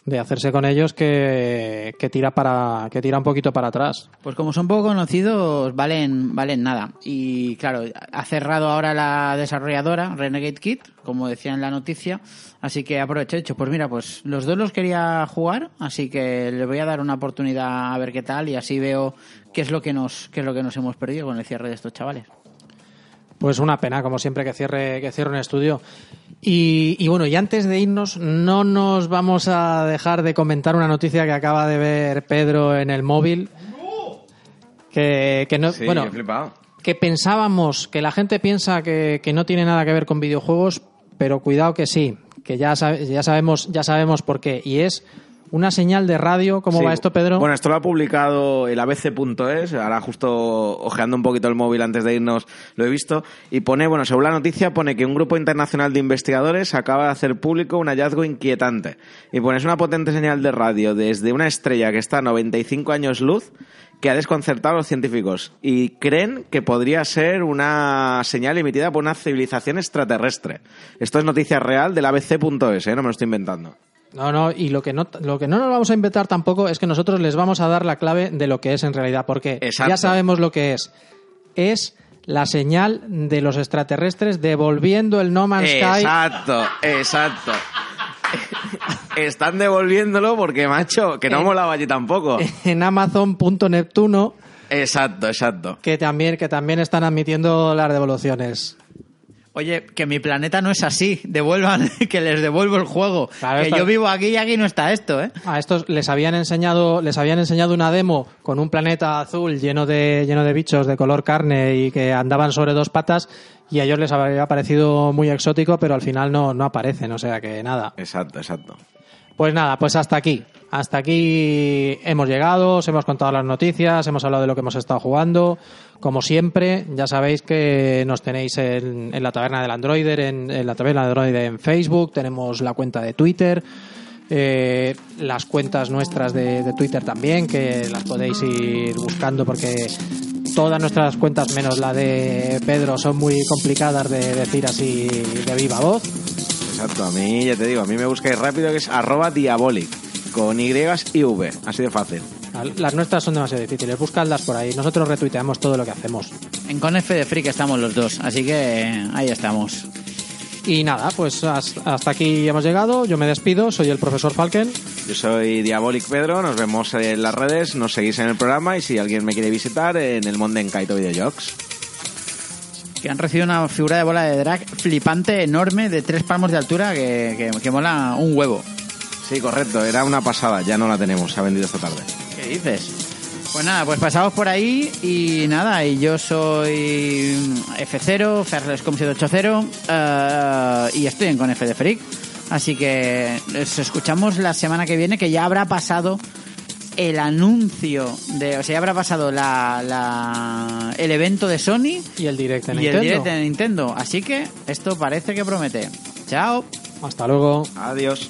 de hacerse con ellos que, que tira para que tira un poquito para atrás. Pues como son poco conocidos, valen, valen nada. Y claro, ha cerrado ahora la desarrolladora, Renegade Kit, como decía en la noticia. Así que aprovecho, he dicho, pues mira, pues los dos los quería jugar, así que le voy a dar una oportunidad a ver qué tal y así veo qué es lo que nos, qué es lo que nos hemos perdido con el cierre de estos chavales. Pues una pena, como siempre, que cierre, que cierre un estudio. Y, y bueno, y antes de irnos, no nos vamos a dejar de comentar una noticia que acaba de ver Pedro en el móvil. Que, que no, Sí, bueno, que pensábamos, que la gente piensa que, que no tiene nada que ver con videojuegos, pero cuidado que sí, que ya, ya sabemos, ya sabemos por qué. Y es una señal de radio. ¿Cómo Sí. va esto, Pedro? Bueno, esto lo ha publicado el ABC.es, ahora justo ojeando un poquito el móvil antes de irnos lo he visto, y pone, bueno, según la noticia, pone que un grupo internacional de investigadores acaba de hacer público un hallazgo inquietante. Y pone, es una potente señal de radio desde una estrella que está a 95 años luz que ha desconcertado a los científicos y creen que podría ser una señal emitida por una civilización extraterrestre. Esto es noticia real del ABC.es, ¿eh? no me lo estoy inventando. No, no, y lo que no, lo que no nos vamos a inventar tampoco es que nosotros les vamos a dar la clave de lo que es en realidad, porque Exacto. ya sabemos lo que es. Es la señal de los extraterrestres devolviendo el No Man's Sky. Exacto, exacto. Están devolviéndolo porque, macho, que no Eh. molaba allí tampoco. en Amazon.neptuno Exacto, exacto. que también que también están admitiendo las devoluciones. Oye, que mi planeta no es así, devuelvan, que les devuelvo el juego. Claro, que está- yo vivo aquí y aquí no está esto, ¿eh? A estos les habían enseñado les habían enseñado una demo con un planeta azul lleno de lleno de bichos de color carne y que andaban sobre dos patas y a ellos les había parecido muy exótico, pero al final no no aparecen, o sea que nada. Exacto, exacto. Pues nada, pues hasta aquí. Hasta aquí hemos llegado, os hemos contado las noticias, hemos hablado de lo que hemos estado jugando. Como siempre, ya sabéis que nos tenéis en, en la taberna del Androider, en, la taberna del Androider en Facebook, tenemos la cuenta de Twitter, eh, las cuentas nuestras de, de Twitter también, que las podéis ir buscando porque todas nuestras cuentas, menos la de Pedro, son muy complicadas de decir así de viva voz. Exacto. A mí, ya te digo, a mí me buscáis rápido que es arroba diabolic, con Y y V, así de fácil. Las nuestras son demasiado difíciles, buscadlas por ahí. Nosotros retuiteamos todo lo que hacemos. En Conf de Freak estamos los dos, así que ahí estamos. Y nada, pues has- hasta aquí hemos llegado. Yo me despido, soy el profesor Falken. Yo soy Diabolic Pedro, nos vemos en las redes, nos seguís en el programa y si alguien me quiere visitar, en el Monde en Kaito Videojocs. Que han recibido una figura de bola de drag flipante, enorme, de tres palmos de altura, que, que, que mola un huevo. Sí, correcto, era una pasada, ya no la tenemos, se ha vendido esta tarde. ¿Qué dices? Pues nada, pues pasamos por ahí y nada, y yo soy F0, Ferlescom 780 eh, y estoy en Conf de Freak. Así que nos escuchamos la semana que viene, que ya habrá pasado el anuncio de, o sea, ya habrá pasado la, la- el evento de Sony Y el direct en y el Nintendo. direct de Nintendo. Así que esto parece que promete. Chao. Hasta luego. Adiós.